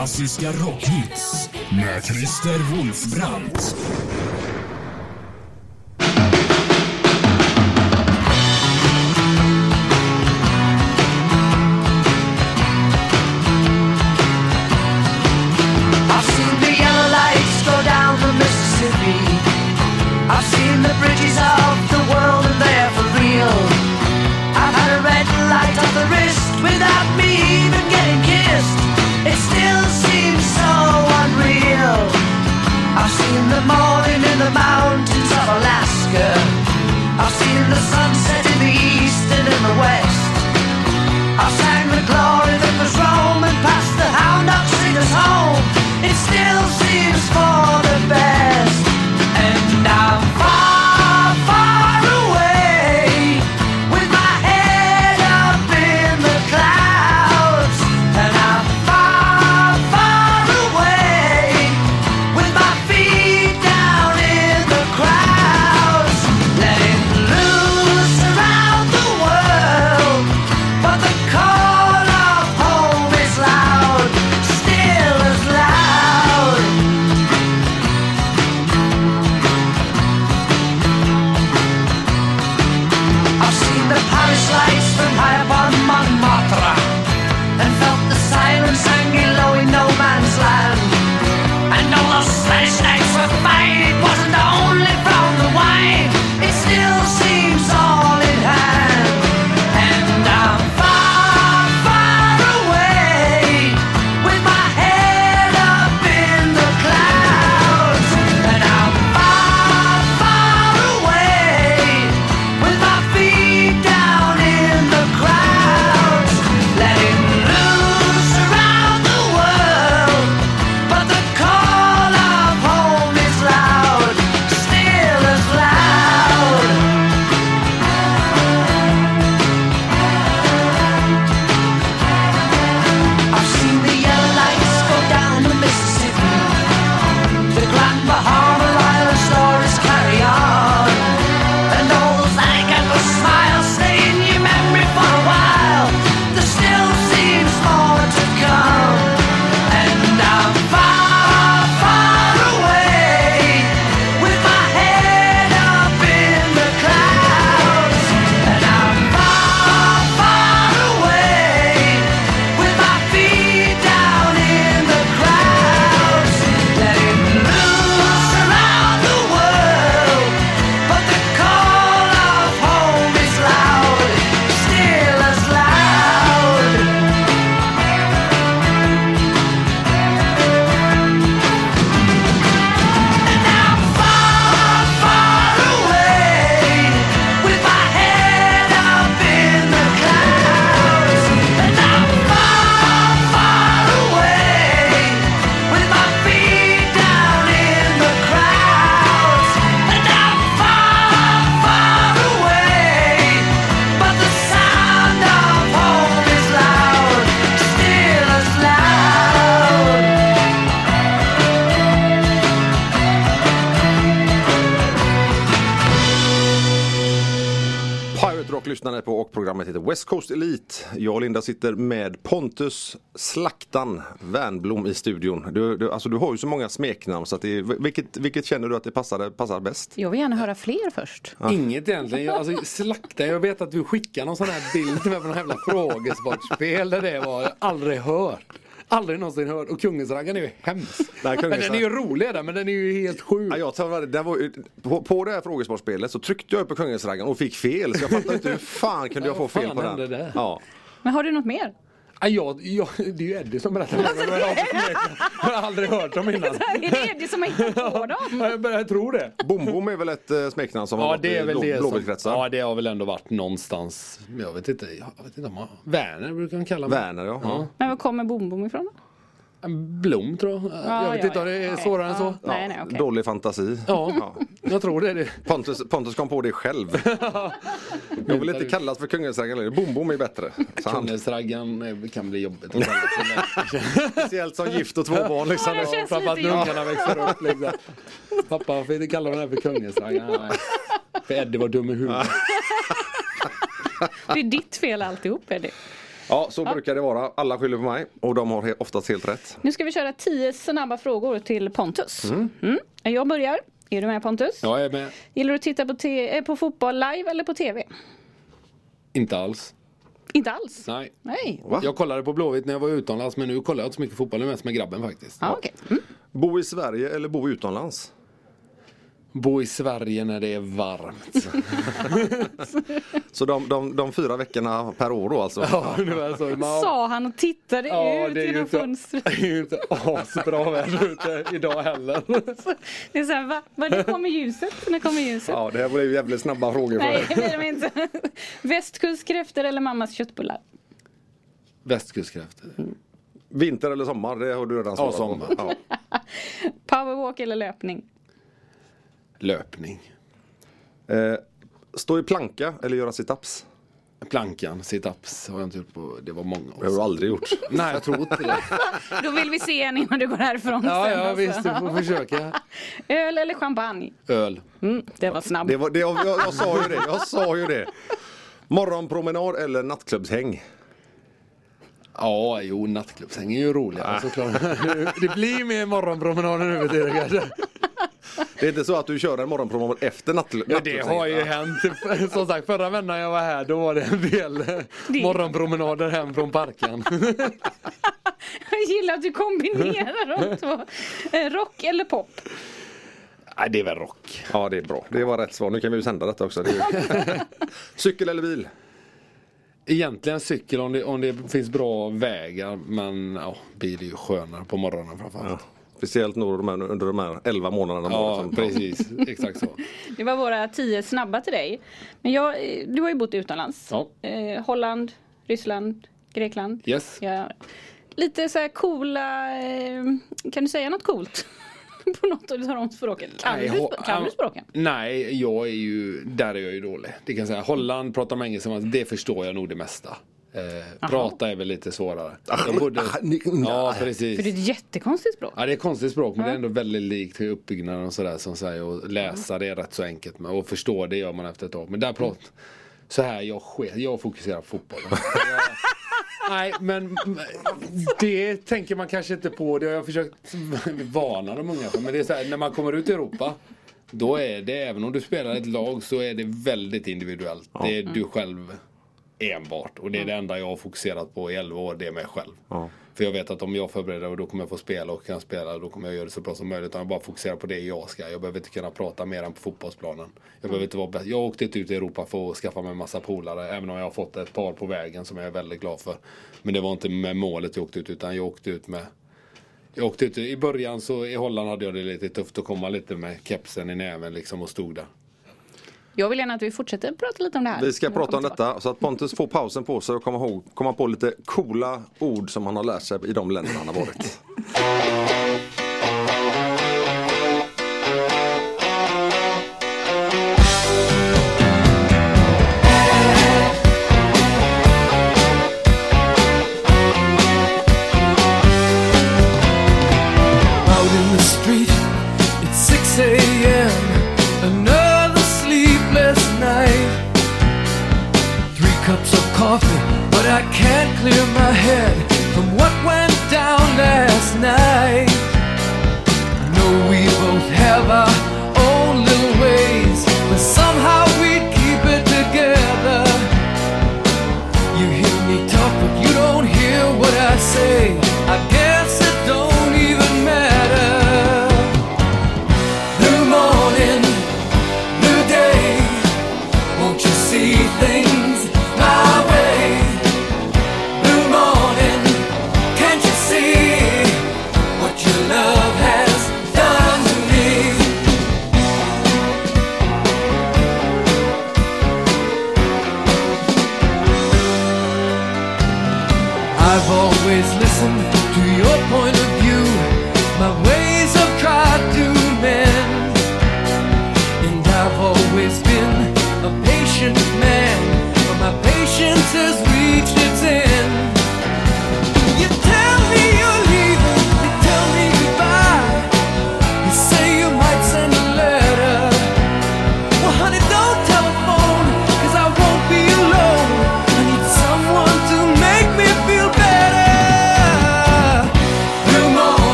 Klassiska rockhits med Christer Wolfbrand. I've seen the yellow lights go down the Mississippi. I've seen the bridges of the world and they're for real. I've had a red light on the wrist mountains of Alaska. I've seen the sunset in the east and in the west. I sang West Coast Elite. Jag och Linda sitter med Pontus Slaktan Wernblom i studion. Du, du, alltså, du har ju så många smeknamn så att det, är- vilket, vilket känner du att det passar, passar bäst? Jag vill gärna höra fler först. Inget egentligen. Jag, alltså, slakta, jag vet att du skickade någon sån här bild till mig på någon jävla frågesportspel där det var. Jag har aldrig hört. Aldrig någonsin hört. Och Kungens-raggan är ju hemsk. Nej, men den är ju rolig där, men den är ju helt sjuk. Ja, jag tar, det var, på, på det här frågesportspelet så tryckte jag på Kungälvsraggan och fick fel. Så jag fattar inte hur fan kunde jag få fel på den. Ja. Men har du något mer? Ja, jag, jag, det är ju Eddie som berättar det. men Jag har, har aldrig hört dem innan. Är det Eddie som har hittat på dem? Jag börjar tro det. Bom Bom är väl ett eh, smeknamn som har Ja varit det är i väl blå, det som, blåvitkretsar. Ja det har väl ändå varit någonstans Jag vet inte, jag vet inte om man, Werner brukar han kalla mig Werner ja. ja. Men var kommer Bom Bom ifrån? då? En Blom tror jag Ja, Jag vet ja, inte om det ja, är okej. svårare än Ja. så Nej, nej, okej. Dålig fantasi. Ja, jag tror det är det Pontus, Pontus kom på det själv. jag vill inte kallas för Kungälvsraggan längre. Bom Bom är bättre. Kungens-raggan eh, kan bli jobbigt speciellt som gift och två barn liksom. Ja, det känns Framför att lite när ungarna växer upp liksom. Pappa varför inte kallar den här för Kungens-raggan? Nej. För Eddie var dum i huvudet Det är ditt fel alltihop Eddie. Ja, så brukar det vara. Alla skyller på mig och de har oftast helt rätt. Nu ska vi köra tio snabba frågor till Pontus. Mm. Jag börjar. Är du med Pontus? Jag är med Gillar du att titta på, eh, på fotboll live eller på TV? Inte alls Inte alls? Nej Nej. Va? Jag kollade på Blåvitt när jag var utomlands men nu kollar jag inte så mycket fotboll, mest med grabben faktiskt. Ja, okej. Mm. Bo i Sverige eller bo utomlands? Bo i Sverige när det är varmt. Så de, de, de fyra veckorna per år då alltså? Ja, det var så. Man, Sa han och tittade ja, ut det genom inte, fönstret. det är ju inte asbra väder ute idag heller. Det är så här, va? va? När kommer ljuset? När kommer ljuset? Ja, det här blev jävligt snabba frågor. Nej, det blir de inte. Västkustkräftor eller mammas köttbullar? Västkustkräftor. Vinter eller sommar, det har du redan Ja, svarat sommar. på. Ja. Powerwalk eller löpning? Löpning. Eh, stå i planka eller göra situps? Plankan, sit-ups har jag inte gjort på, det var många Det har år du aldrig gjort. Nej, jag tror inte det. Då vill vi se en innan du går härifrån Ja, sen, ja alltså. visst, du får försöka. Öl eller champagne? Öl. Mm, det var snabbt. Det var, det, jag, jag, jag sa ju det, jag sa ju det. Morgonpromenad eller nattklubbshäng? Ja, jo, nattklubbshäng är ju roligare såklart. Det blir mer morgonpromenader nu för tiden kanske. Det är inte så att du kör en morgonpromenad efter nattklubb, Ja, det har ju hänt. Som sagt, förra vändan jag var här, då var det en del morgonpromenader hem från parken. Jag gillar att du kombinerar de två. Eh, Rock eller pop? Nej, det är väl rock. Ja, det är bra. Det var rätt svar. Nu kan vi ju sända detta också. Det är... Cykel eller bil? Egentligen cykel om det, om det finns bra vägar, men ja, bil är ju skönare på morgonen framförallt. Ja. Speciellt under de här 11 månaderna. Ja, precis. Exakt så. Det var våra tio snabba till dig. Men jag, du har ju bott utomlands. Ja. Eh, Holland, Ryssland, Grekland. Yes. Ja. Lite så här coola, eh, kan du säga något coolt? På något av de språken. Kan, Nej, du, kan du språken? Nej, jag är ju, där är jag ju dålig. Det kan säga. Holland pratar de engelska, det förstår jag nog det mesta. Eh, prata är väl lite svårare. Jag bodde, ah, ja, För det är precis. ett jättekonstigt språk. Ja, det är ett konstigt språk men det är ändå väldigt likt till uppbyggnaden och sådär som säger och läsa det är rätt så enkelt med och förstå det gör man efter ett tag. Men där pratar så här jag sker, jag fokuserar på fotbollen. Nej men det tänker man kanske inte på, det har jag försökt varna de unga för. Men det är så här, när man kommer ut i Europa då är det, även om du spelar ett lag så är det väldigt individuellt. Det är du själv enbart. Och det är det enda jag har fokuserat på i 11 år, det är mig själv. För jag vet att om jag förbereder och då kommer jag få spela och kan spela då kommer jag göra det så bra som möjligt. Utan jag bara fokuserar på det jag ska. Jag behöver inte kunna prata mer än på fotbollsplanen. Jag behöver inte vara bäst. Jag har åkt ut i Europa för att skaffa mig en massa polare. Även om jag har fått ett par på vägen som jag är väldigt glad för. Men det var inte med målet jag åkte ut utan jag åkte ut med jag åkte ut, I början så i Holland hade jag det lite tufft att komma lite med kepsen i näven liksom och stod där. Jag vill gärna att vi fortsätter prata lite om det här. Vi ska prata om detta så att Pontus får pausen på sig och komma, ihåg, komma på lite coola ord som han har lärt sig i de länderna han har varit.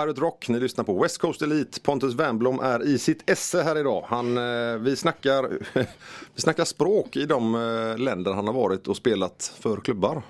Pirate Rock. Ni lyssnar på West Coast Elite. Pontus Wernbloom är i sitt esse här idag. Han, eh, vi, snackar, vi snackar språk i de eh, länder han har varit och spelat för klubbar.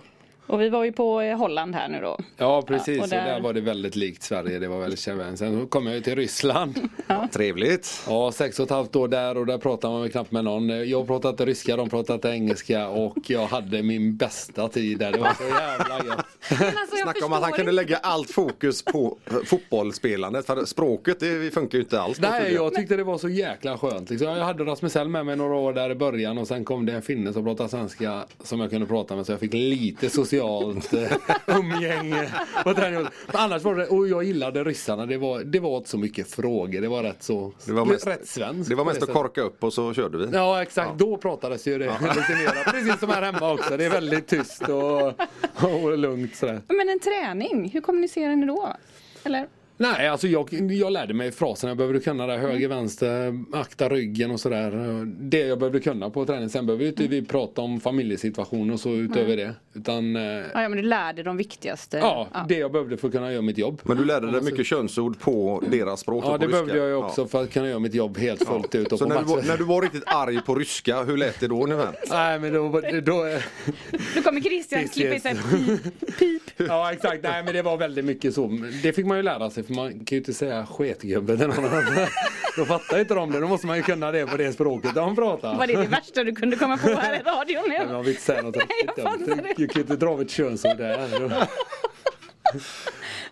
Och vi var ju på eh, Holland här nu då. Ja precis, Ja, och och där... där- var det väldigt likt Sverige. Det var väldigt kärvän. Sen kom jag ju till Ryssland. Trevligt. Ja, sex och ett halvt år där och där pratade man knappt med någon. Jag pratade ryska, de pratade engelska och jag hade min bästa tid där. Det var så jävla gött. Alltså, jag Snacka om att han kunde lägga allt fokus på eh, fotbollsspelandet. För språket det funkar ju inte alls. Nej, jag tyckte det var så jäkla skönt. Liksom. Jag hade Rasmus Elm med mig några år där i början och sen kom det en finne som pratade svenska som jag kunde prata med så jag fick lite socialt umgänge. annars var det, och jag gillade ryssarna, det var, det var inte så mycket frågor. Det var rätt så, Det var mest, rätt svenskt. det var mest att korka upp och så körde vi. Ja exakt, då pratades ju det lite mer. Precis som här hemma också. Det är väldigt tyst och, och lugnt sådär. Men en träning, hur kommunicerar ni då? Eller? Nej, alltså jag, jag lärde mig frasen jag behövde kunna där. Höger, vänster, akta ryggen och sådär. Det jag behövde kunna på träning. Sen behöver ju inte vi prata om familjesituation och så utöver det. Utan eh, Ja, ja, men du lärde de viktigaste. ja, det jag behövde för att kunna göra mitt jobb. Men du lärde dig mycket könsord på deras språk? Ja, det behövde ryska. jag ju också Ja. för att kunna göra mitt jobb helt fullt ut. Och Så på när du, var, när du var riktigt arg på ryska, hur lät det då ungefär? Nej, men då, då, Då kommer Christian klippa i yes. sig pip, pip. Ja exakt, nej men det var väldigt mycket så. Det fick man ju lära sig man kan ju inte säga sketgubbe till någon annan. Då fattar inte de det, då måste man ju kunna det på det språket de pratar. Var det det värsta du kunde komma på här i radion Nej, man vill inte säga något riktigt jag dumt. Du kan ju inte dra av ett könsord där.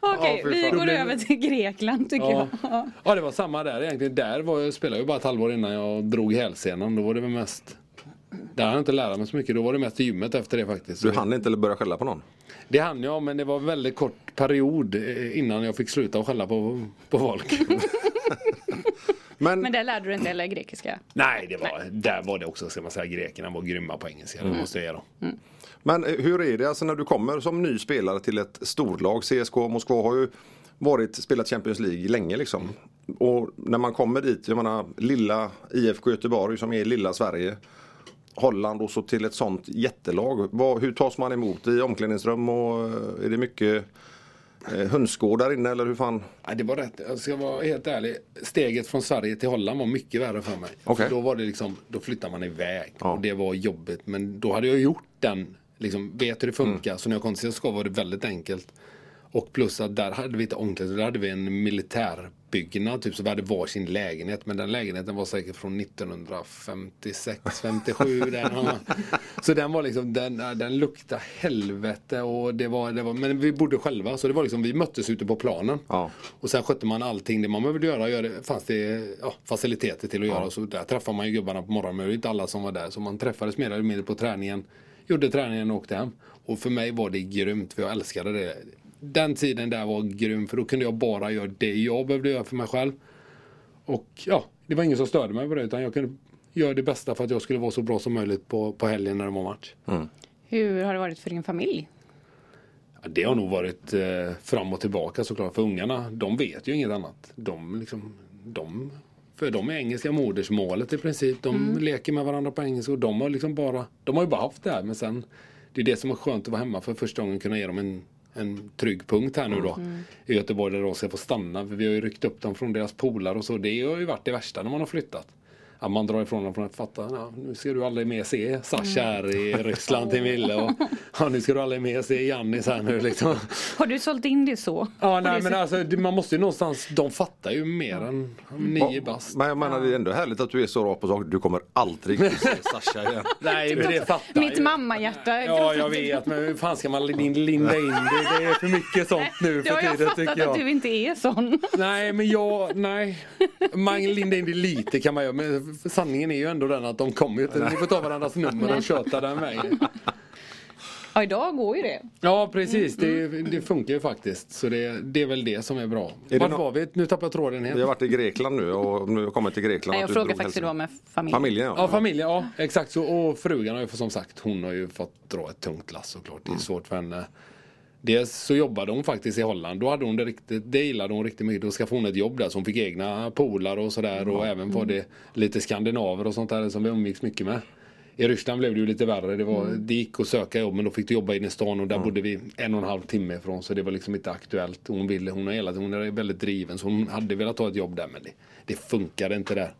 Okej, Ja, vi går det- över till Grekland tycker Ja. jag. Ja. det var samma där egentligen. Där var jag, spelade jag bara ett halvår innan jag drog hälsenan. Då var det mest där hann jag inte lära mig så mycket. Då var det mest gymmet efter det faktiskt. Du hann inte börja skälla på någon? Det hann jag men det var en väldigt kort period eh, innan jag fick sluta att skälla på, på folk. Men, Men där lärde du inte heller grekiska? Nej, det var, där var det också, ska man säga, grekerna var grymma på engelska. Det måste jag ge dem. men eh, hur är det alltså när du kommer som ny spelare till ett storlag? CSKA Moskva har ju varit, spelat Champions League länge liksom. och när man kommer dit, jag menar lilla IFK Göteborg som är lilla Sverige. Holland och så till ett sånt jättelag. Vad, hur tas man emot i omklädningsrum och eh, är det mycket eh, hönsgård där inne eller hur fan? Ja, det var rätt. Jag ska vara helt ärlig. Steget från Sverige till Holland var mycket värre för mig. Okej. För Då var det liksom, då flyttar man iväg. Ja. Och det var jobbigt. Men då hade jag gjort den, liksom, vet hur det funkar. Så när jag kom till CSKA var det väldigt enkelt. Och plus att där hade vi inte omklädningsrum, där hade vi en militärbyggnad. Typ så vi hade varsin lägenhet. Men den lägenheten var säkert från 1956, 57. den. Så den var liksom, den, den luktade helvete. Och det var, det var, men vi bodde själva. Så det var liksom, vi möttes ute på planen. Ja. Och sen skötte man allting det man behövde göra. göra fanns det ja, faciliteter till att göra. Så där träffade man ju gubbarna på morgonen. Men det var inte alla som var där. Så man träffades mer eller mindre på träningen. Gjorde träningen och åkte hem. Och för mig var det grymt. För jag älskade det. Den tiden där var grym. För då kunde jag bara göra det jag behövde göra för mig själv. Och ja, det var ingen som störde mig på det. Utan jag kunde göra det bästa för att jag skulle vara så bra som möjligt på, på helgen när det var match. Hur har det varit för din familj? Ja, det har nog varit eh, fram och tillbaka såklart. För ungarna, de vet ju inget annat. De liksom, de, för de är engelska modersmålet i princip. De leker med varandra på engelska och de har liksom bara, de har ju bara haft det här. Men sen, det är det som är skönt att vara hemma för första gången kunna ge dem en, en trygg punkt här nu då. I Göteborg där de ska få stanna. För vi har ju ryckt upp dem från deras polare och så. Det har ju varit det värsta när man har flyttat. Att man drar ifrån dem från att fatta, ja, nu ska du aldrig mer se Sasha här i Ryssland till Mille och ja, nu ska du aldrig mer se Jannis här nu liksom. Har du sålt in det så? Ja, nej det men alltså man måste ju någonstans, de fattar ju mer än nio bast. Men jag menar det är ändå härligt att du är så rakt på sak. Du kommer aldrig att se Sasha igen. Nej men det fattar Mitt mammahjärta. Ja jag vet men hur fan ska man lin- linda in det? Det är för mycket sånt nu för jag har tiden fattat tycker att jag. du inte är sån. Nej men jag, nej. Man lindar in det lite kan man göra men sanningen är ju ändå den att de kommer ju inte, ni får ta varandras nummer och köta den vägen. Ja, idag går ju det. Ja precis, det, Mm. det funkar ju faktiskt. Så det, det är väl det som är bra. Är Vart nå- var vi? Nu tappade jag tråden helt. Vi har varit i Grekland nu och nu kommit till Grekland. Nej, jag frågar drog faktiskt hur det var med familjen. Familjen ja. Ja, familjen, ja exakt så. Och frugan har ju som sagt, hon har ju fått dra ett tungt lass såklart. Det är svårt för henne. Dels så jobbade hon faktiskt i Holland. Då hade hon det riktigt, det gillade hon riktigt mycket. Då skaffade hon ett jobb där så hon fick egna polare och sådär. Och även var det lite skandinaver och sånt där som vi umgicks mycket med. I Ryssland blev det ju lite värre. Det, var, det gick att söka jobb men då fick du jobba inne i stan och där bodde vi en och en halv timme ifrån. Så det var liksom inte aktuellt. Hon ville, hon, har hela, hon är väldigt driven så hon hade velat ta ett jobb där men det, det funkade inte där.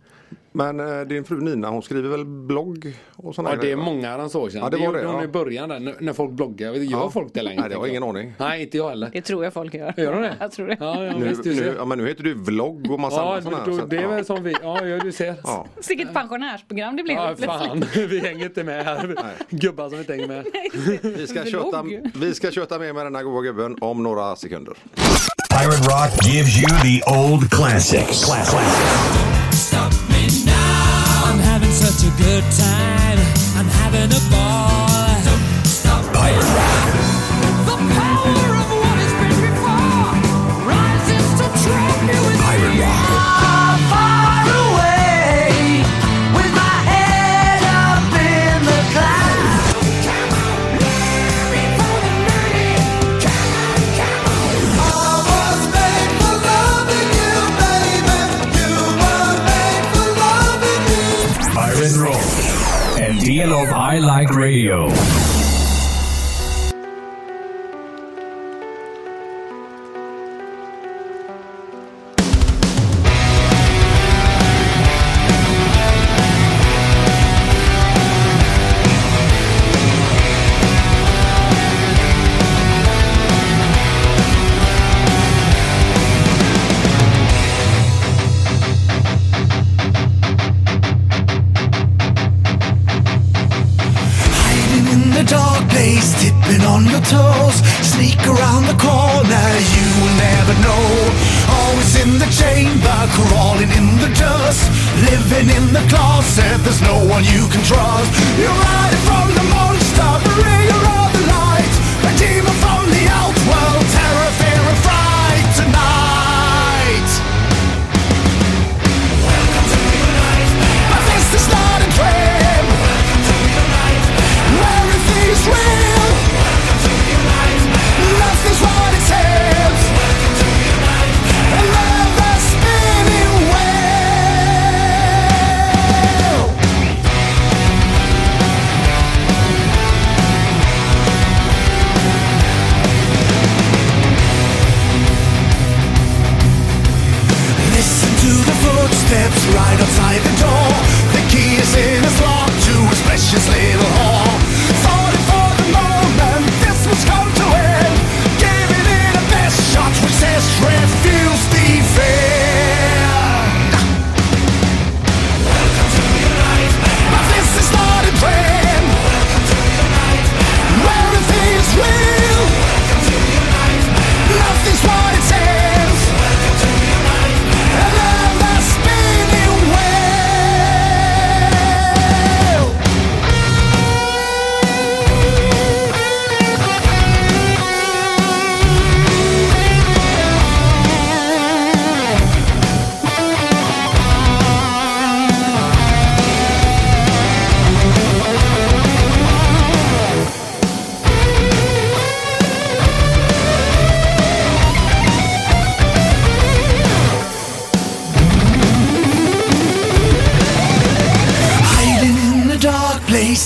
Men eh, din fru Nina hon skriver väl blogg och sådana Ja, det är grejer, va? många sedan. Ja, det var gjorde det, hon ja. i början där, när, när folk bloggar. Gör Ja. folk det längre? Nej, det har jag ingen aning. Nej, inte jag heller. Det tror jag folk gör. Gör de det? Jag tror det. Ja, ja, Nu, visst, du nu, ser. ja, men nu heter du vlogg och massa Ja, annat sånt här. då, så att- det är ja. väl som vi. Ja, ja du ser. Ja. Vilket pensionärsprogram det blev Ja, plötsligt. fan. Vi hänger inte med här. Gubbar som inte hänger med. Vi ska, Vlogg. köta, vi ska köta med med den här goa gubben om några sekunder. Pirate Rock gives you the old classics. Classics. Stop having such a good time. I'm having a ball. Don't stop Pirate. The power of what has been before rises to trap me with Pirate Rock. Radio.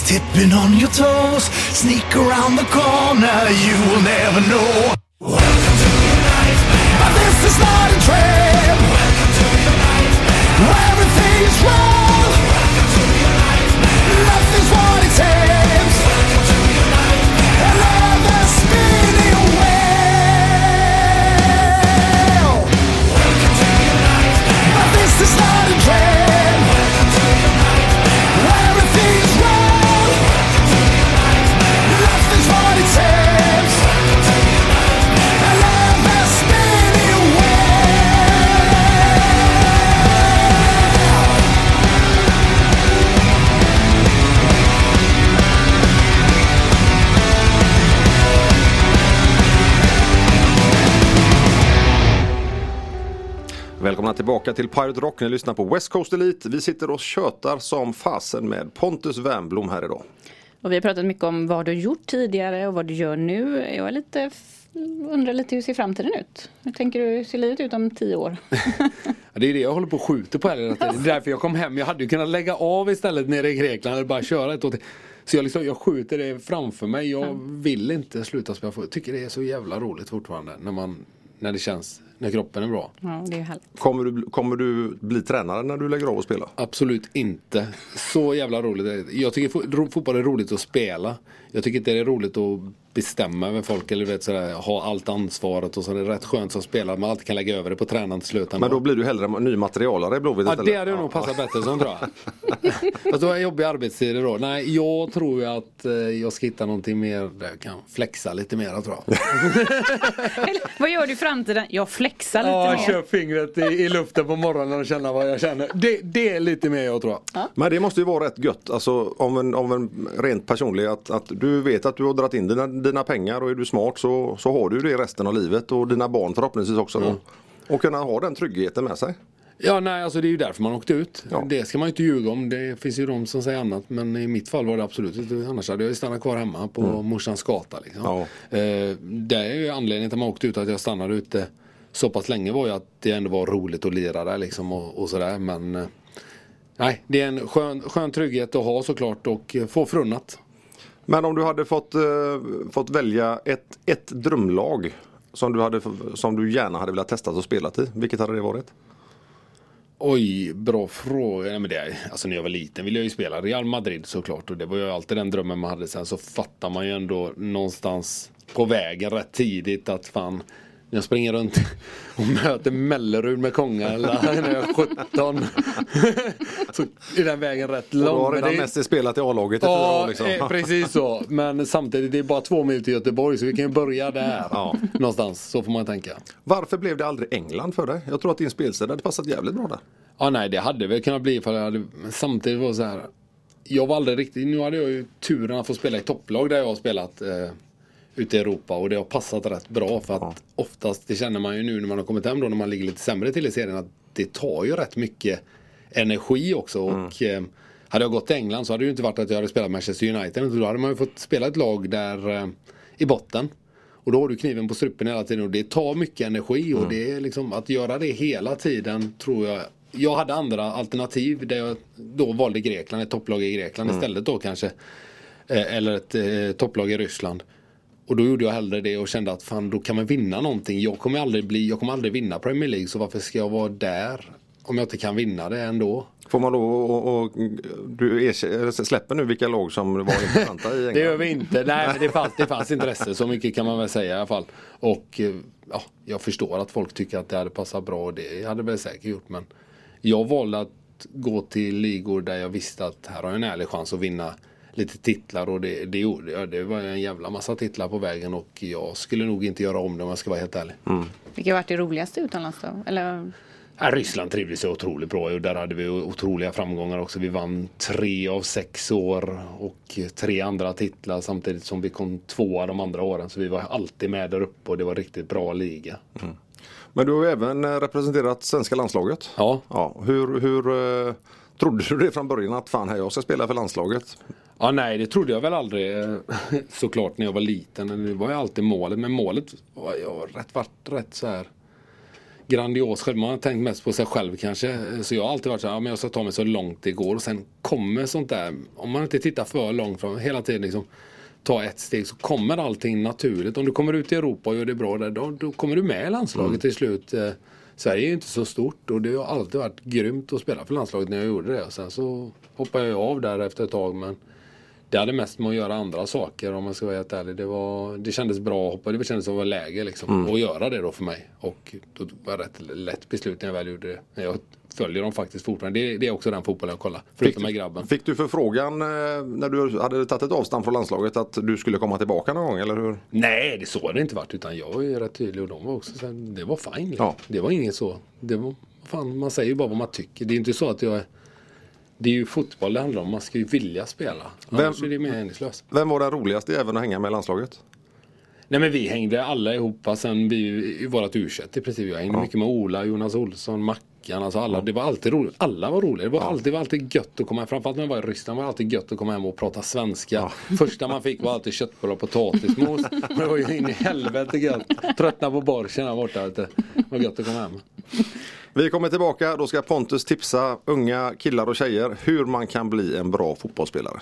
Tipping on your toes. Sneak around the corner, you will never know. Welcome to your nightmare. But this is not a trap. Welcome to your nightmare. Where Everything is wrong. Välkomna tillbaka till Pirate Rock. Ni lyssnar på West Coast Elite. Vi sitter och tjötar som fasen med Pontus Wernbloom här idag. Och vi har pratat mycket om vad du gjort tidigare och vad du gör nu. Jag är lite, undrar lite hur ser framtiden ut? Hur tänker du, hur ser livet ut om tio år? Ja, det är det jag håller på och skjuter på helgen. Det är därför jag kom hem. Jag hade ju kunnat lägga av istället nere i Grekland eller bara köra ett år till. Så jag, liksom, jag skjuter det framför mig. Jag vill inte sluta spela fotboll. Jag tycker det är så jävla roligt fortfarande. När, man, när det känns, när kroppen är bra. Ja, det är härligt. Kommer du, kommer du bli tränare när du lägger av och spela? Absolut inte. Så jävla roligt. är det. Jag tycker fotboll är roligt att spela. Jag tycker inte det är roligt att bestämma över folk eller vet, sådär, ha allt ansvaret och så är det rätt skönt som spelare man alltid kan lägga över det på tränaren till slut. Men då blir du hellre ny materialare i Blåvitt Ja, det hade jag nog passat bättre som tror jag. Fast då har jobbiga arbetstider då. Nej, jag tror ju att eh, jag ska hitta någonting mer där jag kan flexa lite mer tror jag. Eller, vad gör du i framtiden? Jag flexar lite Ja, mer. kör fingret i, i luften på morgonen och känna vad jag känner. Det, det är lite mer jag tror jag. Men det måste ju vara rätt gött, alltså om en, om en rent personlig att, att du vet att du har dragit in dina, dina pengar och är du smart så, så har du det resten av livet och dina barn förhoppningsvis också då. Och kunna ha den tryggheten med sig. Ja, nej, alltså det är ju därför man åkte ut. Ja. Det ska man ju inte ljuga om. Det finns ju de som säger annat. Men i mitt fall var det absolut inte. Annars hade jag stannat kvar hemma på morsans gata. Liksom. Ja. Eh, det är ju anledningen till att man åkte ut. Att jag stannade ute så pass länge var ju att det ändå var roligt att lira där liksom och, och sådär. Men eh, nej, det är en skön, skön trygghet att ha såklart och få frunnat. Men om du hade fått, eh, fått välja ett, ett drömlag som du, hade, som du gärna hade velat testa att spela i, vilket hade det varit? Oj, bra fråga. Nej, men det, är- alltså när jag var liten ville jag ju spela Real Madrid såklart. Och det var ju alltid den drömmen man hade. Sen så fattar man ju ändå någonstans på vägen rätt tidigt att fan när jag springer runt och möter Mellerud med Konga eller när jag är 17. så är den vägen rätt Och lång. du har Men redan det- mest spelat i A-laget i fyra Ja, år liksom. eh, precis så. Men samtidigt, det är bara två mil till Göteborg så vi kan ju börja där. Ja. Någonstans, så får man tänka. Varför blev det aldrig England för dig? Jag tror att din spelstil hade passat jävligt bra där. Ja nej det hade väl kunnat bli för jag hade, men samtidigt var det så här. Jag var aldrig riktigt, nu hade jag ju turen att få spela i topplag där jag har spelat eh, ute i Europa och det har passat rätt bra för att oftast, det känner man ju nu när man har kommit hem då när man ligger lite sämre till i serien att det tar ju rätt mycket energi också och eh, hade jag gått till England så hade det ju inte varit att jag hade spelat Manchester United då hade man ju fått spela ett lag där eh, i botten. Och då har du kniven på strupen hela tiden och det tar mycket energi och det är liksom att göra det hela tiden tror jag jag hade andra alternativ där jag då valde Grekland, ett topplag i Grekland istället då kanske. Eh, Eller ett eh, topplag i Ryssland. Och då gjorde jag hellre det och kände att fan då kan man vinna någonting. Jag kommer aldrig bli, jag kommer aldrig vinna Premier League så varför ska jag vara där? Om jag inte kan vinna det ändå. Får man då och, och, du släpper nu vilka lag som var intressanta i England? Det gör vi inte. Nej, men det fanns, det fanns intresse. Så mycket kan man väl säga i alla fall. Och eh, ja, jag förstår att folk tycker att det hade passat bra. Och det hade väl säkert gjort. Men jag valde att gå till ligor där jag visste att här har jag en ärlig chans att vinna lite titlar. Och det, det gjorde. Det var en jävla massa titlar på vägen. Och jag skulle nog inte göra om det om jag ska vara helt ärlig. Vilket har varit det roligaste utomlands då? Eller, Ja, Ryssland trivdes otroligt bra och där hade vi otroliga framgångar också. Vi vann tre av sex år och tre andra titlar samtidigt som vi kom tvåa de andra åren. Så vi var alltid med där uppe och det var riktigt bra liga. Men du har ju även eh, representerat svenska landslaget. Ja. ja hur hur eh, trodde du det från början att fan här jag ska spela för landslaget? Ja nej det trodde jag väl aldrig eh, såklart när jag var liten. Det var ju alltid målet. Men målet var jag rätt, vart rätt så här grandios själv. Man har tänkt mest på sig själv kanske. Så jag har alltid varit så här, ja, men jag ska ta mig så långt det går. Och sen kommer sånt där, om man inte tittar för långt fram, hela tiden liksom ta ett steg så kommer allting naturligt. Om du kommer ut i Europa och gör det bra där, då, då kommer du med i landslaget Mm. till slut. Eh, Sverige är ju inte så stort och det har alltid varit grymt att spela för landslaget när jag gjorde det. Sen så hoppade jag av där efter ett tag men det hade mest med att göra andra saker om man ska vara helt ärlig. Det, var, det kändes bra att hoppa, det kändes som att vara läge liksom. Mm. Att göra det då för mig. Och då var det rätt lätt beslut när jag väl gjorde det. Jag följer dem faktiskt fortfarande. Det, det är också den fotbollen jag kollar. Förutom med grabben. Fick du förfrågan eh, när du hade tagit ett avstamp från landslaget att du skulle komma tillbaka någon gång eller hur? Nej, det så har det inte varit. Utan jag var ju rätt tydlig och de var också så här, Det var fine. Liksom. Ja. Det var inget så. Det var, fan, man säger ju bara vad man tycker. Det är inte så att jag det är ju fotboll det handlar om. Man ska ju vilja spela. Annars är det meningslöst. Vem var den roligaste även att hänga med i landslaget? Nej men vi hängde alla ihop sen vi i vårat u i princip. Jag hängde mycket med Ola, Jonas Olsson, Mackan. Alltså alla. Det var alltid roligt. Alla var roliga. Det var, alltid, det var alltid gött att komma hem. Framförallt när jag var i Ryssland var det alltid gött att komma hem och prata svenska. Första man fick var alltid köttbullar och potatismos. Men det var ju in i helvete gött. Tröttna på borschen här borta. Det var gött att komma hem. Vi kommer tillbaka, då ska Pontus tipsa unga killar och tjejer hur man kan bli en bra fotbollsspelare.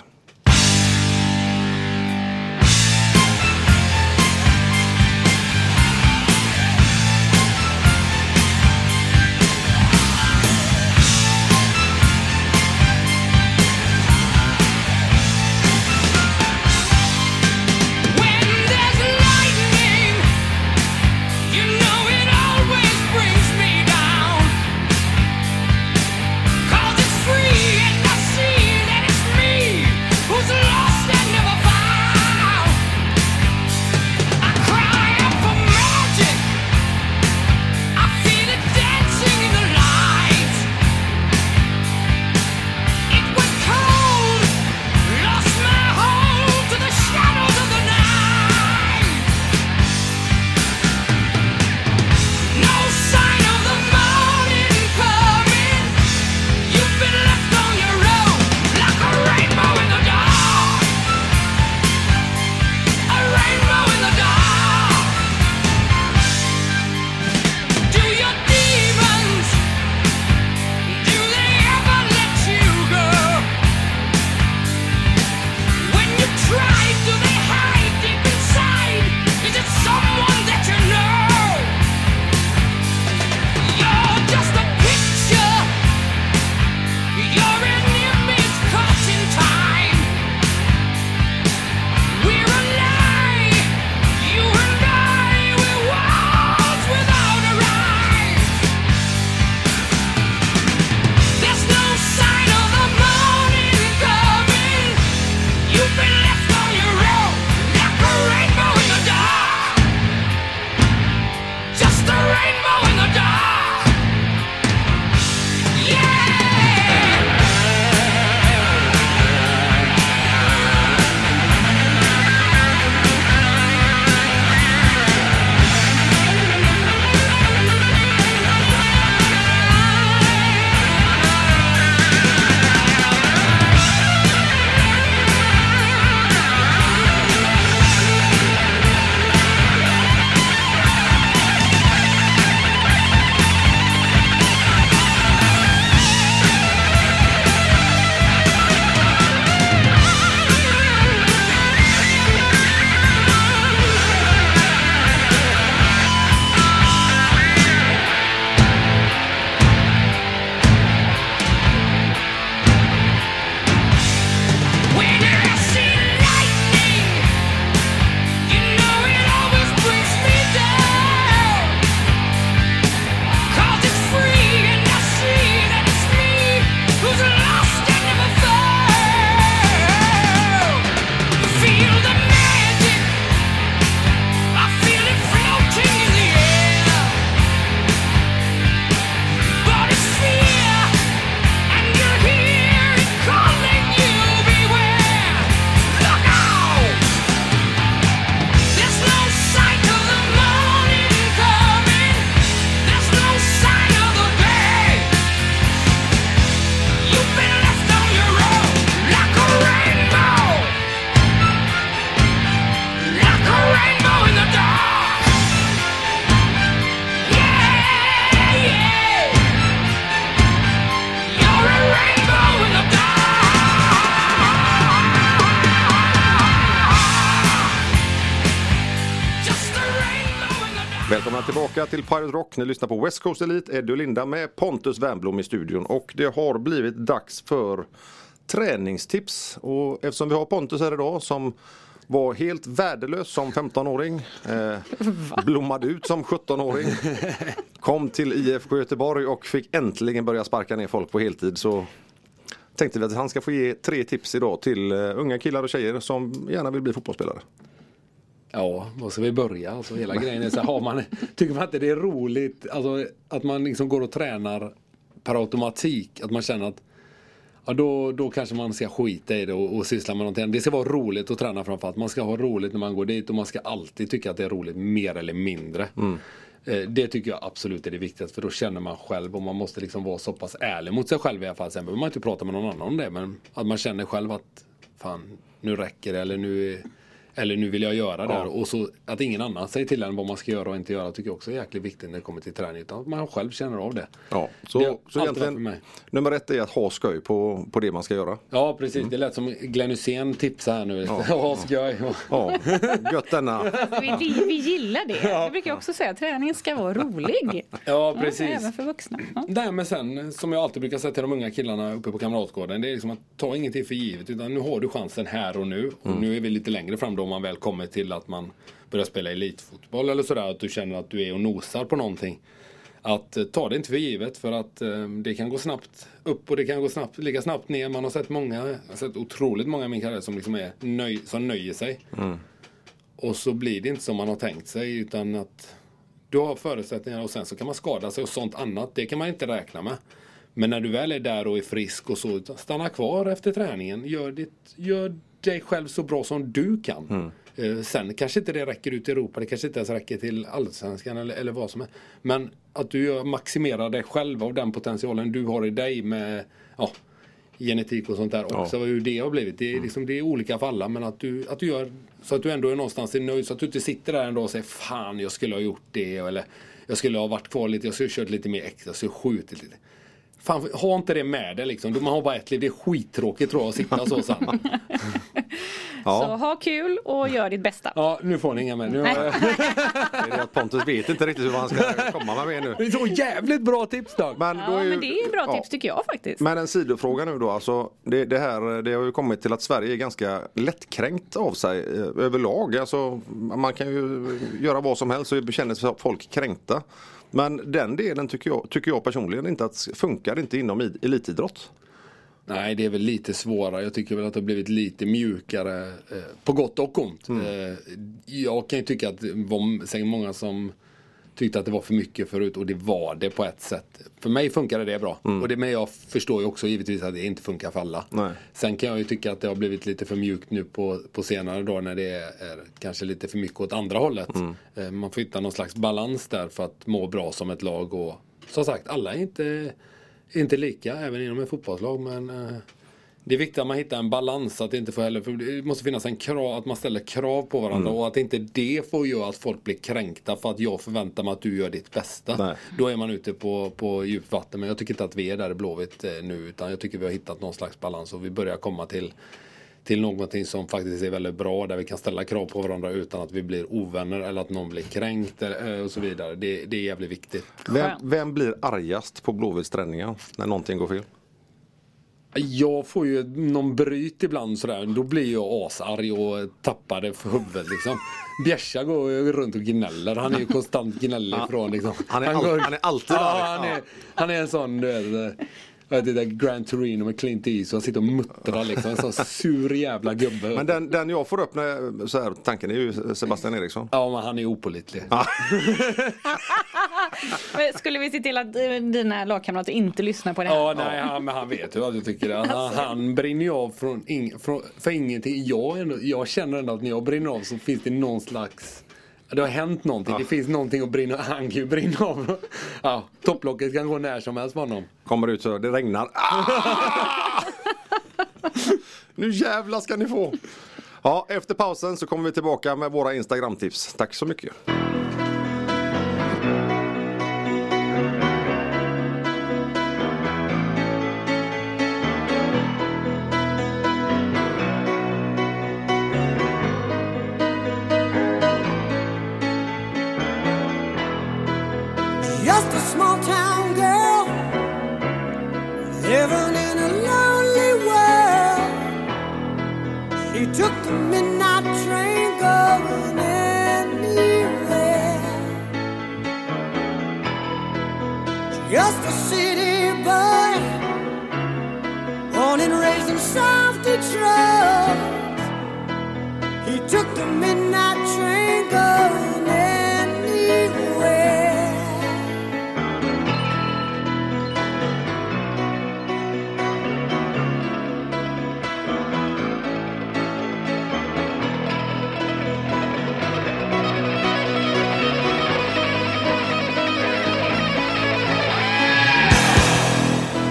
Till Pirate Rock. Ni lyssnar på West Coast Elite, Eddie och Linda med Pontus Wernbloom i studion. Och det har blivit dags för träningstips. Och eftersom vi har Pontus här idag som var helt värdelös som 15-åring. Eh, blommade ut som 17-åring. Kom till IFK Göteborg och fick äntligen börja sparka ner folk på heltid. Så tänkte vi att han ska få ge tre tips idag till eh, unga killar och tjejer som gärna vill bli fotbollsspelare. Ja, var ska vi börja? Alltså, hela grejen är så har man, tycker man inte det är roligt alltså, att man liksom går och tränar per automatik? Att man känner att ja, då, då kanske man ska skita i det och, och syssla med någonting. Det ska vara roligt att träna framförallt. Man ska ha roligt när man går dit och man ska alltid tycka att det är roligt mer eller mindre. Eh, Det tycker jag absolut är det viktigaste för då känner man själv och man måste liksom vara så pass ärlig mot sig själv i alla fall. Sen behöver man inte prata med någon annan om det men att man känner själv att fan nu räcker det eller nu eller nu vill jag göra det här. Och så att ingen annan säger till en vad man ska göra och inte göra tycker jag också är jäkligt viktigt när det kommer till träning. Utan att man själv känner av det. Ja, Det så, har så egentligen mig. nummer ett är att ha skoj på, på det man ska göra. Ja precis, det lät som Glenn Hysén tipsar här nu. Ja, skoj. Ja, gött denna. Vi, vi, gillar det. Jag brukar också säga att träningen ska vara rolig. Ja precis. även för vuxna. Ja. Nej men sen, som jag alltid brukar säga till de unga killarna uppe på Kamratgården. Det är liksom att ta ingenting för givet. Utan nu har du chansen här och nu. Och nu är vi lite längre fram då om man väl kommer till att man börjar spela elitfotboll eller sådär. Att du känner att du är och nosar på någonting. Att eh, ta det inte för givet för att eh, det kan gå snabbt upp och det kan gå snabbt, lika snabbt ner. Man har sett många, jag har sett otroligt många i min karriär som liksom är nöj, som nöjer sig. Och så blir det inte som man har tänkt sig utan att du har förutsättningar och sen så kan man skada sig och sånt annat. Det kan man inte räkna med. Men när du väl är där och är frisk och så, stanna kvar efter träningen. Gör, ditt, gör dig själv så bra som du kan. Eh, sen kanske inte det räcker ut i Europa, det kanske inte ens räcker till Allsvenskan eller, eller vad som är. Men att du maximerar dig själv av den potentialen du har i dig med ja, genetik och sånt där också. Hur det har blivit. Det är, liksom, det är olika för alla men att du, att du gör så att du ändå är någonstans är nöjd. Så att du inte sitter där en dag och säger fan jag skulle ha gjort det. Eller jag skulle ha varit kvar lite, jag skulle ha kört lite mer extra, jag skulle ha skjutit lite. Fan, ha inte det med dig liksom. Man har bara ett liv. Det är skittråkigt tror jag att sitta så sen. Så ha kul och gör ditt bästa. Ja, nu får ni inga mer. Nu jag... Pontus vet inte riktigt hur han ska komma med mer nu. Det är så jävligt bra tips Dag. Men, då Ja, är ju- men det är bra ja. tips tycker jag faktiskt. Men en sidofråga nu då, alltså det, det här det har ju kommit till att Sverige är ganska lättkränkt av sig eh, överlag. Alltså, man kan ju göra vad som helst så känner sig folk kränkta. Men den delen tycker jag, tycker jag personligen inte att funkar inte inom i- elitidrott. Nej, det är väl lite svårare. Jag tycker väl att det har blivit lite mjukare. Eh, på gott och ont. Eh, jag kan ju tycka att det var säkert många som tyckte att det var för mycket förut och det var det på ett sätt. För mig funkade det bra. Och det, men jag förstår ju också givetvis att det inte funkar för alla. Nej. Sen kan jag ju tycka att det har blivit lite för mjukt nu på, på senare dagar när det är, är kanske lite för mycket åt andra hållet. Eh, man får hitta någon slags balans där för att må bra som ett lag. Och som sagt, alla är inte, inte lika, även inom ett fotbollslag. Men eh, det är viktigt att man hittar en balans. Att det inte får heller, för det måste finnas en krav, att man ställer krav på varandra. Och att inte det får göra att folk blir kränkta för att jag förväntar mig att du gör ditt bästa. Nej. Då är man ute på, på djupt vatten. Men jag tycker inte att vi är där i Blåvitt eh, nu. Utan jag tycker vi har hittat någon slags balans. Och vi börjar komma till till någonting som faktiskt är väldigt bra där vi kan ställa krav på varandra utan att vi blir ovänner eller att någon blir kränkt eller, eh, och så vidare. Det, det är jävligt viktigt. Vem, vem blir argast på Blåvitts träningar när någonting går fel? Jag får ju någon bryt ibland sådär. Då blir jag asarg och tappar det för huvudet liksom. Bjärsa går runt och gnäller. Han är ju konstant gnällig ifrån liksom. Han är all- han är alltid ja, han, är, Ja. han är en sån du vet. Vet inte, Grand Torino med Clint Eastwood. Han sitter och muttrar liksom. En sån sur jävla gubbe. Men den, den jag får upp när, så här, tanken är ju Sebastian Eriksson. Ja men han är opålitlig. Men Skulle vi se till att eh, dina lagkamrater inte lyssnar på det här? Ja, nej, han, men han vet ju att jag tycker det. Han, han brinner ju av från, ing, från, för ingenting. Jag, ändå, jag känner ändå att när jag brinner av så finns det någon slags det har hänt någonting. Det finns någonting att brinna Han kan ju brinna av. Ja, topplocket kan gå när som helst på honom. Kommer ut så det regnar. Ah! nu jävlar ska ni få! Ja, efter pausen så kommer vi tillbaka med våra Instagram-tips. Tack så mycket. face off the truck. He took the midnight train going anywhere.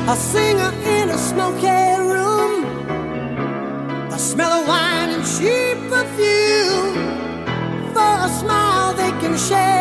A singer in a smoky share.